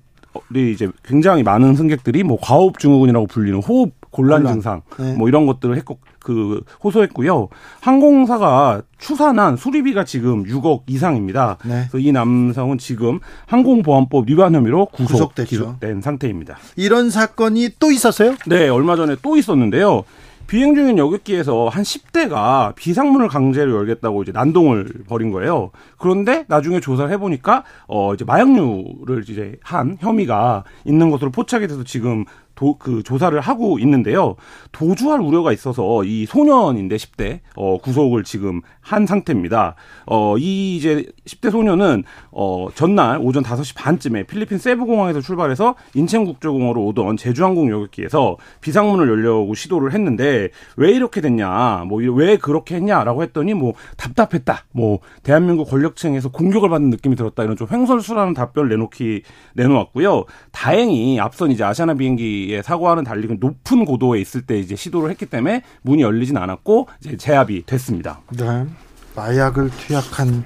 이제 굉장히 많은 승객들이 뭐 과호흡 증후군이라고 불리는 호흡 곤란. 증상 네. 뭐 이런 것들을 했고 그 호소했고요. 항공사가 추산한 수리비가 지금 6억 이상입니다. 네. 그래서 이 남성은 지금 항공보안법 위반 혐의로 구속. 기소된 상태입니다. 이런 사건이 또 있었어요? 네, 얼마 전에 또 있었는데요. 비행 중인 여객기에서 한 10대가 비상문을 강제로 열겠다고 이제 난동을 벌인 거예요. 그런데 나중에 조사를 해보니까 어 이제 마약류를 이제 한 혐의가 있는 것으로 포착이 돼서 지금 도, 그 조사를 하고 있는데요. 도주할 우려가 있어서 이 소년인데 10대 어 구속을 지금 한 상태입니다. 어 이 이제 10대 소년은 어 전날 오전 5시 반쯤에 필리핀 세부 공항에서 출발해서 인천 국제공항으로 오던 제주항공 여객기에서 비상문을 열려고 시도를 했는데 왜 이렇게 됐냐? 뭐 왜 그렇게 했냐라고 했더니 뭐 답답했다. 뭐 대한민국 권력층에서 공격을 받는 느낌이 들었다. 이런 좀 횡설수라는 답변을 내놓기 내놓았고요. 다행히 앞선 이제 아시아나 비행기 의 사고와는 달리 높은 고도에 있을 때 이제 시도를 했기 때문에 문이 열리진 않았고 이제 제압이 됐습니다. 네. 마약을 투약한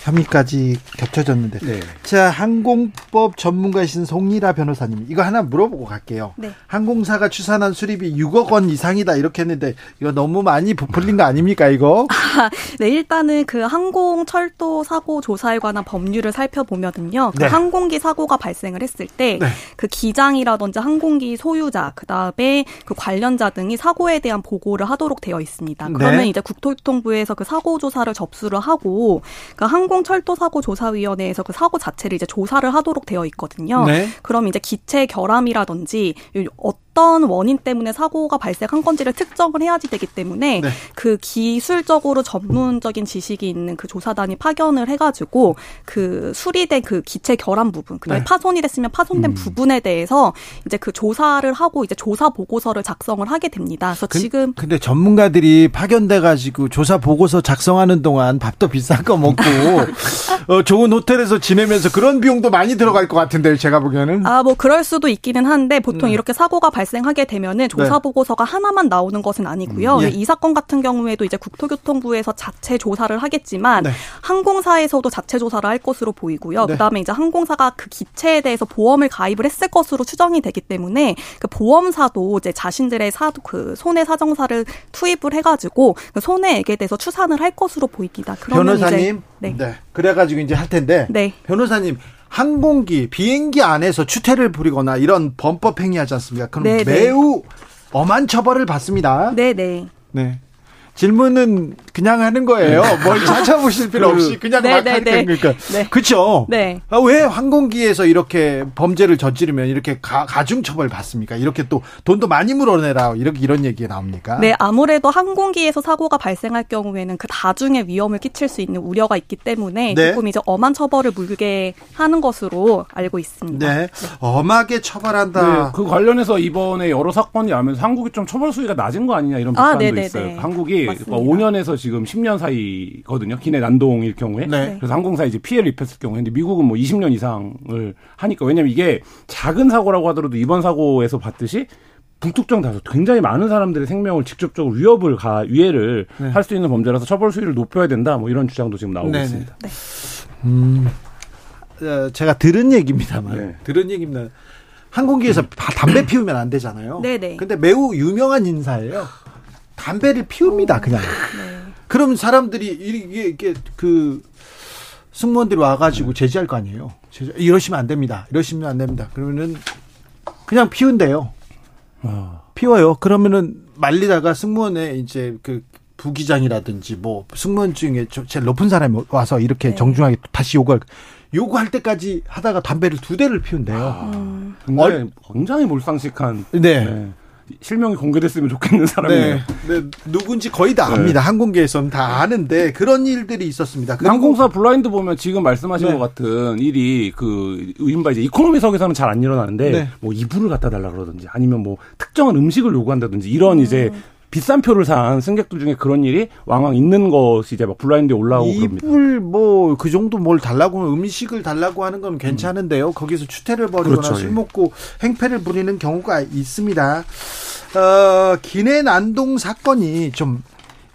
혐의까지 겹쳐졌는데. 네. 자, 항공법 전문가이신 송일아 변호사님, 이거 하나 물어보고 갈게요. 네. 항공사가 추산한 수리비 6억 원 이상이다 이렇게 했는데 이거 너무 많이 부풀린 거 아닙니까 이거? 네, 일단은 그 항공 철도 사고 조사에 관한 법률을 살펴보면은요. 그 네. 항공기 사고가 발생을 했을 때 그 기장이라든지 항공기 소유자, 그 다음에 그 관련자 등이 사고에 대한 보고를 하도록 되어 있습니다. 그러면 네. 이제 국토교통부에서 그 사고 조사를 접수를 하고 그 항공 철도사고조사위원회에서 그 사고 자체를 이제 조사를 하도록 되어 있거든요. 네. 그럼 이제 기체 결함이라든지 어떤 원인 때문에 사고가 발생한 건지를 특정을 해야지 되기 때문에 네. 그 기술적으로 전문적인 지식이 있는 그 조사단이 파견을 해가지고 그 수리된 그 기체 결함 부분, 그다음에 네. 파손이 됐으면 파손된 부분에 대해서 이제 그 조사를 하고 이제 조사 보고서를 작성을 하게 됩니다. 그래서 그- 지금 근데 전문가들이 파견돼 가지고 조사 보고서 작성하는 동안 밥도 비싼 거 먹고 어, 좋은 호텔에서 지내면서 그런 비용도 많이 들어갈 것 같은데요. 제가 보기에는. 아, 뭐, 그럴 수도 있기는 한데, 보통 네. 이렇게 사고가 발 생하게 되면은 조사 네. 보고서가 하나만 나오는 것은 아니고요. 음, 예. 이 사건 같은 경우에도 이제 국토교통부에서 자체 조사를 하겠지만, 네. 항공사에서도 자체 조사를 할 것으로 보이고요. 네. 그 다음에 이제 항공사가 그 기체에 대해서 보험을 가입을 했을 것으로 추정이 되기 때문에, 그 보험사도 이제 자신들의 사, 그 손해 사정사를 투입을 해가지고, 그 손해액에 대해서 추산을 할 것으로 보입니다. 그러면 이제- 변호사님. 네. 네. 그래가지고 이제 할 텐데. 네. 변호사님. 항공기, 비행기 안에서 추태를 부리거나 이런 범법 행위하지 않습니까? 그럼 네, 네. 매우 엄한 처벌을 받습니다. 네네. 네. 질문은 그냥 하는 거예요. 뭘 찾아보실 필요 없이 그냥 네, 막 네, 하는 네. 거니까. 네. 그렇죠. 네. 아, 왜 항공기에서 이렇게 범죄를 저지르면 이렇게 가, 가중 처벌 받습니까? 이렇게 또 돈도 많이 물어내라 이렇게 이런 얘기 나옵니까? 네, 아무래도 항공기에서 사고가 발생할 경우에는 그 다중에 위험을 끼칠 수 있는 우려가 있기 때문에 네. 조금 이제 엄한 처벌을 물게 하는 것으로 알고 있습니다. 네. 엄하게 처벌한다. 네, 그 관련해서 이번에 여러 사건이 나면서 한국이 좀 처벌 수위가 낮은 거 아니냐 이런 아, 비판도 네네네. 있어요. 한국이 맞습니다. 5년에서 지금 10년 사이거든요. 기내 난동일 경우에. 네. 그래서 항공사 이제 피해를 입혔을 경우에. 근데 미국은 뭐 20년 이상을 하니까 왜냐면 이게 작은 사고라고 하더라도 이번 사고에서 봤듯이 북특정 다수 굉장히 많은 사람들의 생명을 직접적으로 위협을 가 위해를 할수 있는 범죄라서 처벌 수위를 높여야 된다. 뭐 이런 주장도 지금 나오고 네네. 있습니다. 어, 제가 들은 얘기입니다만 네. 들은 얘기입니다. 항공기에서 바- 담배 피우면 안 되잖아요. 네네. 근데 매우 유명한 인사예요. 담배를 피웁니다, 어. 그냥. 네. 그럼 사람들이 이게, 이게 그 승무원들이 와가지고 제지할 거 아니에요. 제지, 이러시면 안 됩니다. 이러시면 안 됩니다. 그러면은 그냥 피운대요. 아, 피워요. 그러면은 말리다가 승무원의 이제 그 부기장이라든지 뭐 승무원 중에 저- 제일 높은 사람이 와서 이렇게 네. 정중하게 다시 요구할 요구할 때까지 하다가 담배를 두 대를 피운대요. 음, 굉장히, 굉장히 몰상식한 네. 네. 실명이 공개됐으면 좋겠는 사람이에요. 네. 네. 누군지 거의 다 압니다. 항공계에서는 다 아는데 그런 일들이 있었습니다. 항공사 블라인드 보면 지금 말씀하신 네. 것 같은 일이 그 이른바 이제 이코노미석에서는 잘 안 일어나는데 네. 뭐 이불을 갖다 달라 그러든지 아니면 뭐 특정한 음식을 요구한다든지 이런 이제 비싼 표를 산 승객들 중에 그런 일이 왕왕 있는 것이 이제 막 블라인드에 올라오고 그럽니다. 이불 뭐그 정도 뭘 달라고 하면 음식을 달라고 하는 건 괜찮은데요. 거기서 추태를 벌이거나 그렇죠, 술 예. 먹고 행패를 부리는 경우가 있습니다. 어, 기내 난동 사건이 좀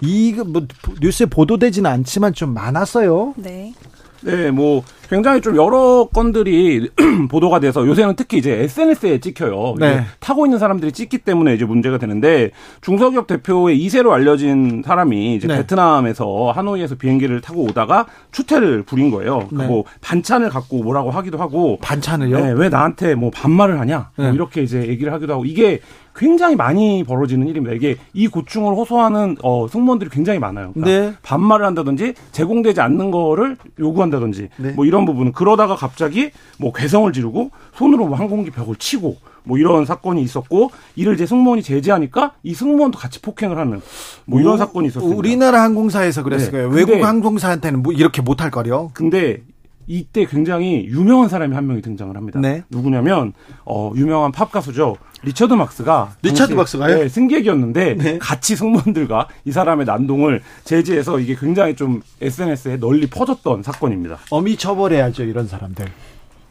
이거 뭐 뉴스에 보도되지는 않지만 좀 많았어요. 네. 네, 뭐 굉장히 좀 여러 건들이 보도가 돼서 요새는 특히 이제 SNS에 찍혀요. 네. 타고 있는 사람들이 찍기 때문에 이제 문제가 되는데 중소기업 대표의 2세로 알려진 사람이 이제 네. 베트남에서 하노이에서 비행기를 타고 오다가 추태를 부린 거예요. 그러니까 네. 뭐 반찬을 갖고 뭐라고 하기도 하고 반찬을요? 네, 왜 나한테 뭐 반말을 하냐? 뭐 네. 이렇게 이제 얘기를 하기도 하고 이게 굉장히 많이 벌어지는 일입니다. 이게 이 고충을 호소하는 어, 승무원들이 굉장히 많아요. 그러니까 네. 반말을 한다든지 제공되지 않는 거를 요구한다든지 네. 뭐 이런 부분은 그러다가 갑자기 뭐 괴성을 지르고 손으로 뭐 항공기 벽을 치고 뭐 이런 사건이 있었고 이를 이제 승무원이 제지하니까 이 승무원도 같이 폭행을 하는 뭐 이런 우- 사건이 있었습니다. 우리나라 항공사에서 그랬을 네. 거예요. 외국 항공사한테는 뭐 이렇게 못할 거요. 근데 이때 굉장히 유명한 사람이 한 명이 등장을 합니다. 네. 누구냐면 어 유명한 팝 가수죠. 리처드 막스가 리처드 막스가요? 네, 승객이었는데 네. 같이 승무원들과 이 사람의 난동을 제지해서 이게 굉장히 좀 SNS에 널리 퍼졌던 사건입니다. 엄히 처벌해야죠 이런 사람들.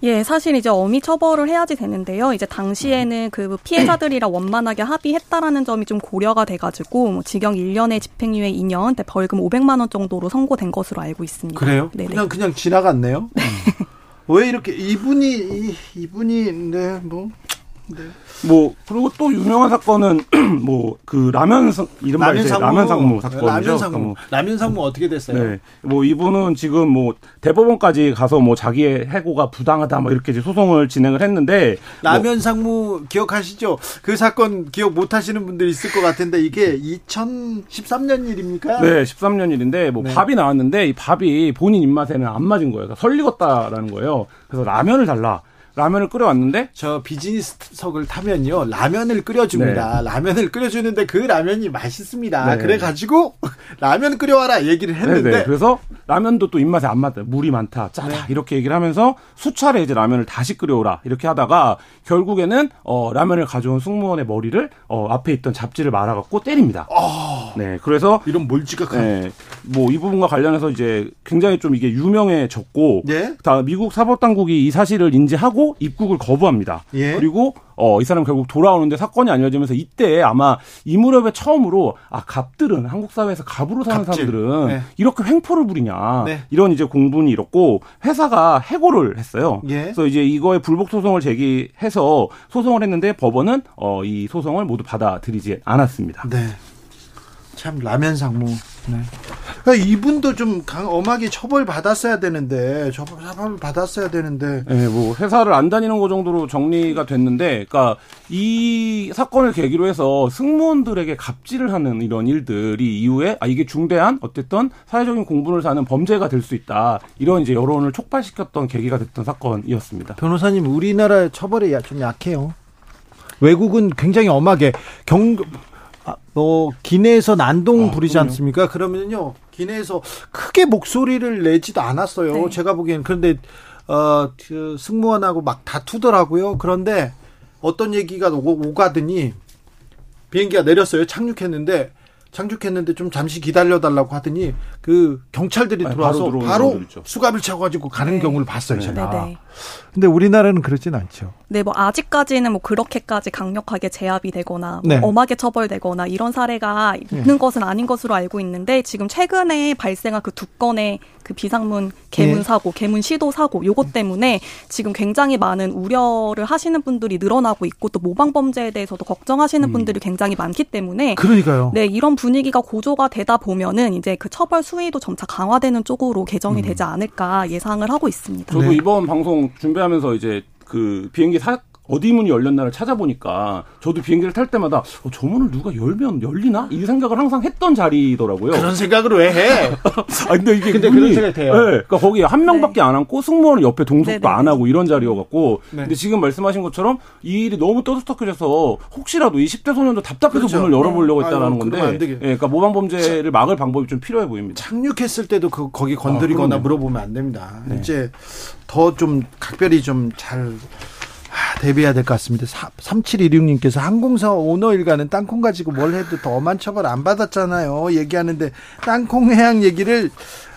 예, 사실 이제 어미 처벌을 해야지 되는데요. 이제 당시에는 그 피해자들이랑 원만하게 합의했다라는 점이 좀 고려가 돼가지고 뭐 징역 1년에 집행유예 2년, 벌금 500만 원 정도로 선고된 것으로 알고 있습니다. 그래요? 네네. 그냥 그냥 지나갔네요. 음. 왜 이렇게 이분이 이, 이분이 네 뭐 뭐 그리고 또 유명한 사건은 뭐 그 라면 상 이른바 이제 라면 상무 사건이죠. 라면 그러니까 상무. 뭐 라면 상무 어떻게 됐어요? 네. 뭐 이분은 지금 뭐 대법원까지 가서 뭐 자기의 해고가 부당하다 뭐 이렇게 이제 소송을 진행을 했는데 뭐 라면 상무 기억하시죠? 그 사건 기억 못 하시는 분들이 있을 것 같은데 이게 2013년 일입니까? 네, 13년 일인데 뭐 네. 밥이 나왔는데 이 밥이 본인 입맛에는 안 맞은 거예요. 그러니까 설리겄다라는 거예요. 그래서 라면을 달라. 라면을 끓여왔는데 저 비즈니스석을 타면요 라면을 끓여줍니다. 라면을 끓여주는데 그 라면이 맛있습니다. 네. 그래가지고 라면 끓여와라 얘기를 했는데 네네. 그래서 라면도 또 입맛에 안 맞다. 물이 많다. 짜다. 네. 이렇게 얘기를 하면서 수차례 이제 라면을 다시 끓여오라. 이렇게 하다가 결국에는 어 라면을 가져온 승무원의 머리를 어 앞에 있던 잡지를 말아갖고 때립니다. 네. 그래서 이런 몰지각한 네. 뭐 이 부분과 관련해서 이제 굉장히 좀 이게 유명해졌고 예? 다 미국 사법 당국이 이 사실을 인지하고 입국을 거부합니다. 예. 그리고 어, 이 사람 결국 돌아오는데 사건이 알려지면서 이때 아마 이 무렵에 처음으로 아 갑들은 한국 사회에서 갑으로 사는 갑질. 사람들은 네. 이렇게 횡포를 부리냐 네. 이런 이제 공분이 일었고 회사가 해고를 했어요. 예. 그래서 이제 이거에 불복 소송을 제기해서 소송을 했는데 법원은 어, 이 소송을 모두 받아들이지 않았습니다. 네. 참 라면 상무. 네. 그러니까 이분도 좀 강, 엄하게 처벌 받았어야 되는데 처벌 처벌 받았어야 되는데 네, 뭐 회사를 안 다니는 거 정도로 정리가 됐는데, 그러니까 이 사건을 계기로 해서 승무원들에게 갑질을 하는 이런 일들이 이후에 아 이게 중대한 어쨌든 사회적인 공분을 사는 범죄가 될 수 있다 이런 이제 여론을 촉발시켰던 계기가 됐던 사건이었습니다. 변호사님 우리나라 처벌이 야- 좀 약해요. 외국은 굉장히 엄하게 경 아, 뭐 기내에서 난동 아, 부리지 그럼요. 않습니까? 그러면요 기내에서 크게 목소리를 내지도 않았어요. 네. 제가 보기엔 그런데 어, 그 승무원하고 막 다투더라고요. 그런데 어떤 얘기가 오, 오가더니 비행기가 내렸어요. 착륙했는데 착륙했는데 좀 잠시 기다려달라고 하더니 그 경찰들이 아니, 들어와서 바로 바로. 수갑을 차가지고 가는 네. 경우를 봤어요. 네. 제가. 네네. 근데 우리나라는 그렇진 않죠. 네, 뭐 아직까지는 뭐 그렇게까지 강력하게 제압이 되거나 뭐 네. 엄하게 처벌되거나 이런 사례가 있는 것은 아닌 것으로 알고 있는데 지금 최근에 발생한 그 두 건의 그 비상문 개문 예. 사고, 개문 시도 사고 요것 때문에 지금 굉장히 많은 우려를 하시는 분들이 늘어나고 있고 또 모방 범죄에 대해서도 걱정하시는 분들이 굉장히 많기 때문에 그러니까요. 네, 이런 분위기가 고조가 되다 보면은 이제 그 처벌 수위도 점차 강화되는 쪽으로 개정이 되지 않을까 예상을 하고 있습니다. 저도 네. 이번 방송 준비하면서 이제 그 비행기 사 어디 문이 열렸나를 찾아보니까 저도 비행기를 탈 때마다 어, 저 문을 누가 열면 열리나 이 생각을 항상 했던 자리더라고요. 그런 생각을 왜 해? 아 근데 이게 근데 문이- 그런 생각이 돼요. 네, 그러니까 거기 한 명밖에 안 앉고 승무원은 옆에 동석도 네네. 안 하고 이런 자리여갖고 네. 근데 지금 말씀하신 것처럼 이 일이 너무 떠들썩해져서 혹시라도 이 10대 소년도 답답해서 그렇죠. 문을 열어보려고 네. 했다라는 아유, 건데 그러면 안 되겠- 예, 그러니까 모방 범죄를 막을 방법이 좀 필요해 보입니다. 착륙했을 때도 그 거기 건드리거나 아. 물어보면 안 됩니다. 네. 이제 더 좀 각별히 좀 잘 대비해야 될 것 같습니다. 3716님께서 항공사 오너 일가는 땅콩 가지고 뭘 해도 더 엄한 처벌 안 받았잖아요. 얘기하는데 땅콩 해양 얘기를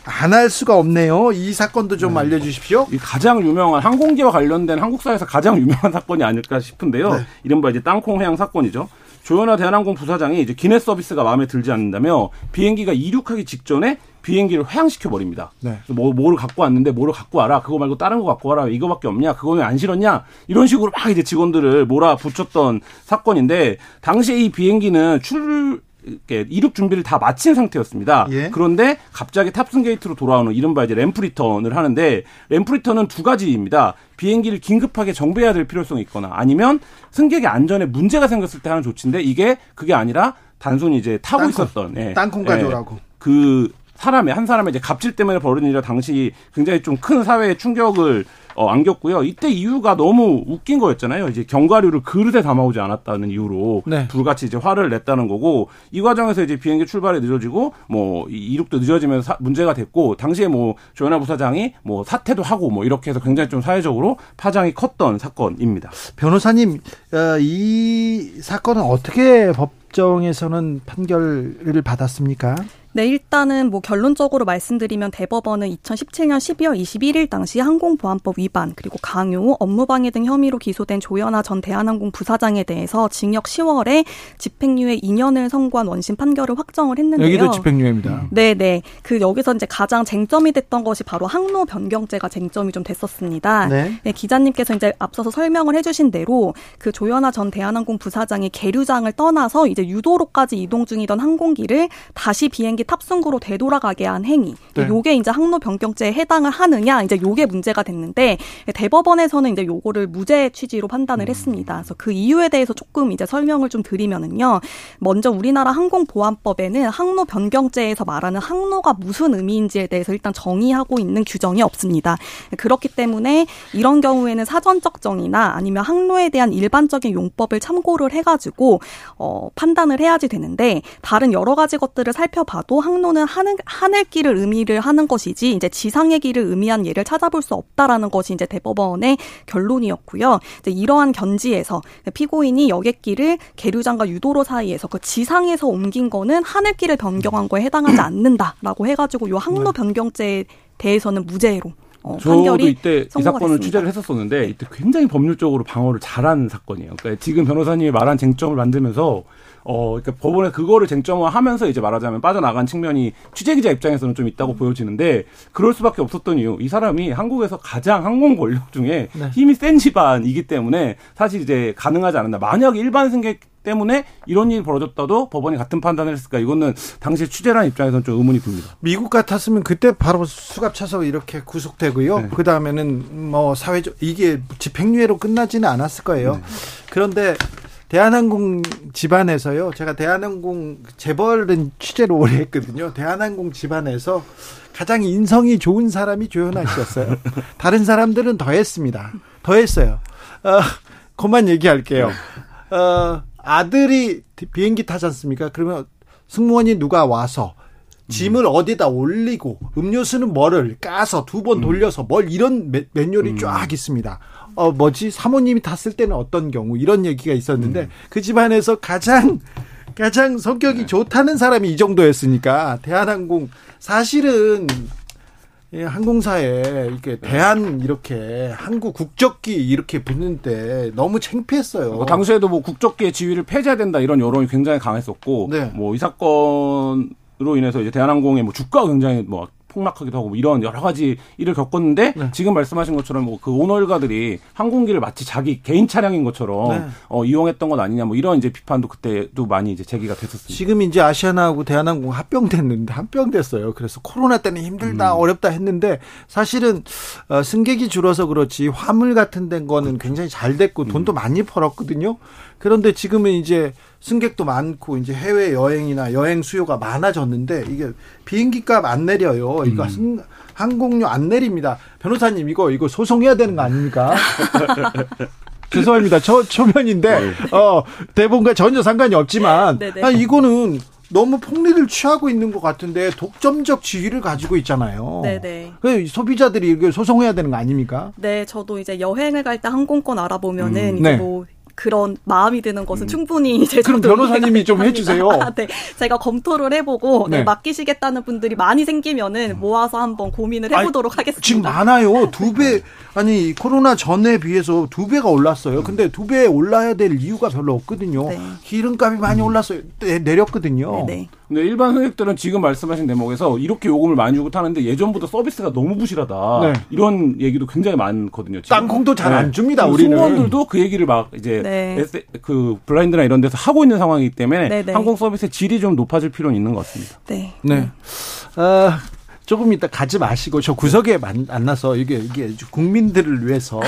안 할 수가 없네요. 이 사건도 좀 알려주십시오. 이 가장 유명한 항공기와 관련된 한국사에서 가장 유명한 사건이 아닐까 싶은데요. 네. 이른바 이제 땅콩 해양 사건이죠. 조현아 대한항공 부사장이 이제 기내 서비스가 마음에 들지 않는다며 비행기가 이륙하기 직전에 비행기를 회항시켜 버립니다. 네. 뭐 뭐를 갖고 왔는데 뭐를 갖고 와라. 그거 말고 다른 거 갖고 와라. 이거밖에 없냐? 그거는 안 실었냐? 이런 식으로 막 이제 직원들을 몰아붙였던 사건인데 당시에 이 비행기는 출 이렇게 이륙 준비를 다 마친 상태였습니다. 예. 그런데 갑자기 탑승 게이트로 돌아오는 이른바 이제 램프 리턴을 하는데 램프 리턴은 두 가지입니다. 비행기를 긴급하게 정비해야 될 필요성이 있거나 아니면 승객의 안전에 문제가 생겼을 때 하는 조치인데 이게 그게 아니라 단순히 이제 타고 땅콩. 있었던 예. 땅콩 가져오라고. 그 사람의 한 사람의 이제 갑질 때문에 벌어진 일이라 당시 굉장히 좀 큰 사회의 충격을 어, 안겼고요. 이때 이유가 너무 웃긴 거였잖아요. 이제 견과류를 그릇에 담아오지 않았다는 이유로 네. 불같이 이제 화를 냈다는 거고 이 과정에서 이제 비행기 출발이 늦어지고 뭐 이- 이륙도 늦어지면서 사- 문제가 됐고 당시에 뭐 조현아 부사장이 뭐 사퇴도 하고 뭐 이렇게 해서 굉장히 좀 사회적으로 파장이 컸던 사건입니다. 변호사님, 어, 이 사건은 어떻게 법정에서는 판결을 받았습니까? 네, 일단은 뭐 결론적으로 말씀드리면 대법원은 2017년 12월 21일 당시 항공보안법 위반 그리고 강요, 업무방해 등 혐의로 기소된 조연아 전 대한항공 부사장에 대해서 징역 10월에 집행유예 2년을 선고한 원심 판결을 확정을 했는데요. 여기도 집행유예입니다. 네, 네. 그 여기서 이제 가장 쟁점이 됐던 것이 바로 항로 변경죄가 쟁점이 좀 됐었습니다. 네. 네, 기자님께서 이제 앞서서 설명을 해주신 대로 그 조연아 전 대한항공 부사장이 계류장을 떠나서 이제 유도로까지 이동 중이던 항공기를 다시 비행기 탑승구로 되돌아가게 한 행위. 네. 요게 이제 항로 변경죄에 해당을 하느냐 이제 요게 문제가 됐는데 대법원에서는 이제 요거를 무죄 취지로 판단을 했습니다. 그래서 그 이유에 대해서 조금 이제 설명을 좀 드리면은요. 먼저 우리나라 항공보안법에는 항로 변경죄에서 말하는 항로가 무슨 의미인지에 대해서 일단 정의하고 있는 규정이 없습니다. 그렇기 때문에 이런 경우에는 사전적 정의나 아니면 항로에 대한 일반적인 용법을 참고를 해가지고 어, 판단을 해야지 되는데 다른 여러 가지 것들을 살펴봐도 항로는 하늘, 하늘 길을 의미를 하는 것이지 이제 지상의 길을 의미한 예를 찾아볼 수 없다라는 것이 이제 대법원의 결론이었고요. 이제 이러한 견지에서 피고인이 여객길을 계류장과 유도로 사이에서 그 지상에서 옮긴 거는 하늘길을 변경한 거에 해당하지 않는다라고 해가지고 요 항로 변경죄에 대해서는 무죄로 어, 저도 판결이 이때 이 사건을 됐습니다. 취재를 했었었는데 이때 굉장히 법률적으로 방어를 잘한 사건이에요. 그러니까 지금 변호사님이 말한 쟁점을 만들면서 어, 그러니까 법원에 그거를 쟁점화하면서 이제 말하자면 빠져나간 측면이 취재 기자 입장에서는 좀 있다고 보여지는데 그럴 수밖에 없었던 이유 이 사람이 한국에서 가장 항공 권력 중에 네. 힘이 센 집안이기 때문에 사실 이제 가능하지 않는다. 만약 일반 승객 때문에 이런 일이 벌어졌다도 법원이 같은 판단을 했을까? 이거는 당시 취재란 입장에서는 좀 의문이 듭니다. 미국 같았으면 그때 바로 수갑 차서 이렇게 구속되고요. 네. 그 다음에는 뭐 사회적 이게 집행유예로 끝나지는 않았을 거예요. 그런데 대한항공 집안에서요. 제가 대한항공 재벌은 취재를 오래 했거든요. 대한항공 집안에서 가장 인성이 좋은 사람이 조현아 씨였어요. 다른 사람들은 더 했습니다. 더 했어요. 어, 그만 얘기할게요. 어, 아들이 비행기 타지 않습니까? 그러면 승무원이 누가 와서 짐을 어디다 올리고 음료수는 뭐를 까서 두 번 돌려서 뭘 이런 매, 매뉴얼이 쫙 있습니다. 어 뭐지? 사모님이 탔을 때는 어떤 경우? 이런 얘기가 있었는데 그 집안에서 가장 가장 성격이 좋다는 사람이 이 정도였으니까 대한항공 사실은 예, 항공사에 이렇게 대한 이렇게 한국 국적기 이렇게 붙는데 너무 창피했어요. 뭐 당시에도 뭐 국적기의 지위를 폐지해야 된다 이런 여론이 굉장히 강했었고 네. 뭐이 사건으로 인해서 이제 대한항공의 뭐 주가가 굉장히 뭐 폭락하기도 하고 뭐 이런 여러 가지 일을 겪었는데 네. 지금 말씀하신 것처럼 뭐 그 오너 일가들이 항공기를 마치 자기 개인 차량인 것처럼 네. 어, 이용했던 건 아니냐 뭐 이런 이제 비판도 그때도 많이 이제 제기가 됐었습니다. 지금 이제 아시아나하고 대한항공 합병됐는데 합병됐어요. 그래서 코로나 때는 힘들다 어렵다 했는데 사실은 어, 승객이 줄어서 그렇지 화물 같은 된 거는 굉장히 잘 됐고 돈도 많이 벌었거든요. 그런데 지금은 이제 승객도 많고 이제 해외 여행이나 여행 수요가 많아졌는데 이게 비행기 값 안 내려요. 이거 승- 항공료 안 내립니다. 변호사님 이거 이거 소송해야 되는 거 아닙니까? 죄송합니다. 저 초면인데 어 대본과 전혀 상관이 없지만 네네. 아, 이거는 너무 폭리를 취하고 있는 것 같은데 독점적 지위를 가지고 있잖아요. 네네. 그 소비자들이 이거 소송해야 되는 거 아닙니까? 네, 저도 이제 여행을 갈 때 항공권 알아보면은 음, 네. 뭐 그런 마음이 드는 것은 충분히 제 그럼 변호사님이 좀 해주세요. 네, 제가 검토를 해보고 네. 네. 맡기시겠다는 분들이 많이 생기면은 모아서 한번 고민을 해보도록 아니, 하겠습니다. 지금 많아요. 두 배, 아니, 코로나 전에 비해서 두 배가 올랐어요. 근데 두 배 올라야 될 이유가 별로 없거든요. 네. 기름값이 많이 올랐어요. 내, 내렸거든요. 네. 근데 일반 승객들은 지금 말씀하신 대목에서 이렇게 요금을 많이 주고 타는데 예전보다 서비스가 너무 부실하다. 네. 이런 얘기도 굉장히 많거든요. 지금. 땅콩도 잘안 네. 줍니다, 우리는. 승무원들도 그 얘기를 막 이제 네. 그 블라인드나 이런 데서 하고 있는 상황이기 때문에 네, 네. 항공 서비스의 질이 좀 높아질 필요는 있는 것 같습니다. 네. 네. 아, 조금 이따 가지 마시고 저 구석에 만- 만나서 이게 이게 국민들을 위해서 어?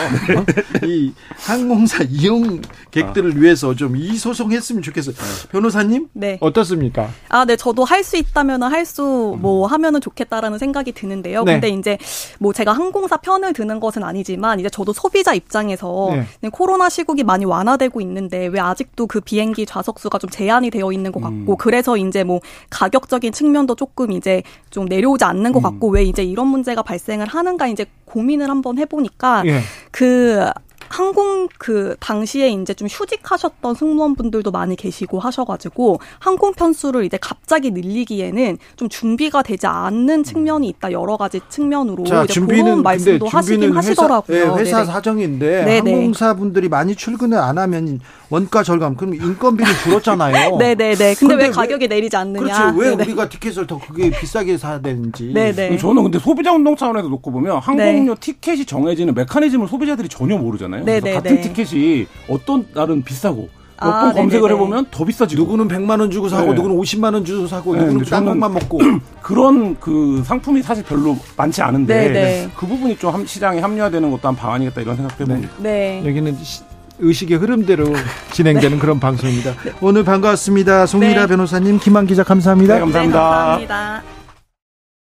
이 항공사 이용 객들을 위해서 좀 이 소송했으면 좋겠어요. 변호사님 네. 어떻습니까? 아, 네, 저도 할 수 있다면 할 수뭐 하면은 좋겠다라는 생각이 드는데요. 네. 근데 이제 뭐 제가 항공사 편을 드는 것은 아니지만 이제 저도 소비자 입장에서 네. 네, 코로나 시국이 많이 완화되고 있는데 왜 아직도 그 비행기 좌석 수가 좀 제한이 되어 있는 것 같고 그래서 이제 뭐 가격적인 측면도 조금 이제 좀 내려오지 않는 것 같고 왜 이제 이런 문제가 발생을 하는가 이제 고민을 한번 해보니까 예. 그 항공 그 당시에 이제 좀 휴직하셨던 승무원분들도 많이 계시고 하셔가지고 항공 편수를 이제 갑자기 늘리기에는 좀 준비가 되지 않는 측면이 있다 여러 가지 측면으로 자, 이제 준비는 그런 말씀도 근데 하시긴 준비는 하시더라고요. 회사, 예, 회사 네네. 사정인데 네네. 항공사분들이 많이 출근을 안 하면 원가 절감 그럼 인건비를 줄었잖아요. 네네네. 근데, 근데 왜 왜- 가격이 내리지 않느냐? 그렇죠. 왜 네네. 우리가 티켓을 더 그게 비싸게 사야 되는지. 네네. 저는 근데 소비자 운동 차원에서 놓고 보면 항공료 티켓이 정해지는 메커니즘을 소비자들이 전혀 모르잖아요. 그래서 네네네. 같은 티켓이 어떤 날은 비싸고 몇 아, 번 검색을 네네네. 해보면 더 비싸지고 누구는 100만 원 주고 사고 네. 누구는 50만 원 주고 사고 네, 누구는 땅콩만 먹고 그런 그 상품이 사실 별로 많지 않은데 네네. 그 부분이 좀 함- 시장에 합리화되는 것도 한 방안이겠다 이런 생각도 해봅니다. 네. 여기는 시- 의식의 흐름대로 진행되는 그런 방송입니다. 오늘 반가웠습니다. 송미라 네. 변호사님, 김한 기자 감사합니다. 네, 감사합니다. 네, 감사합니다.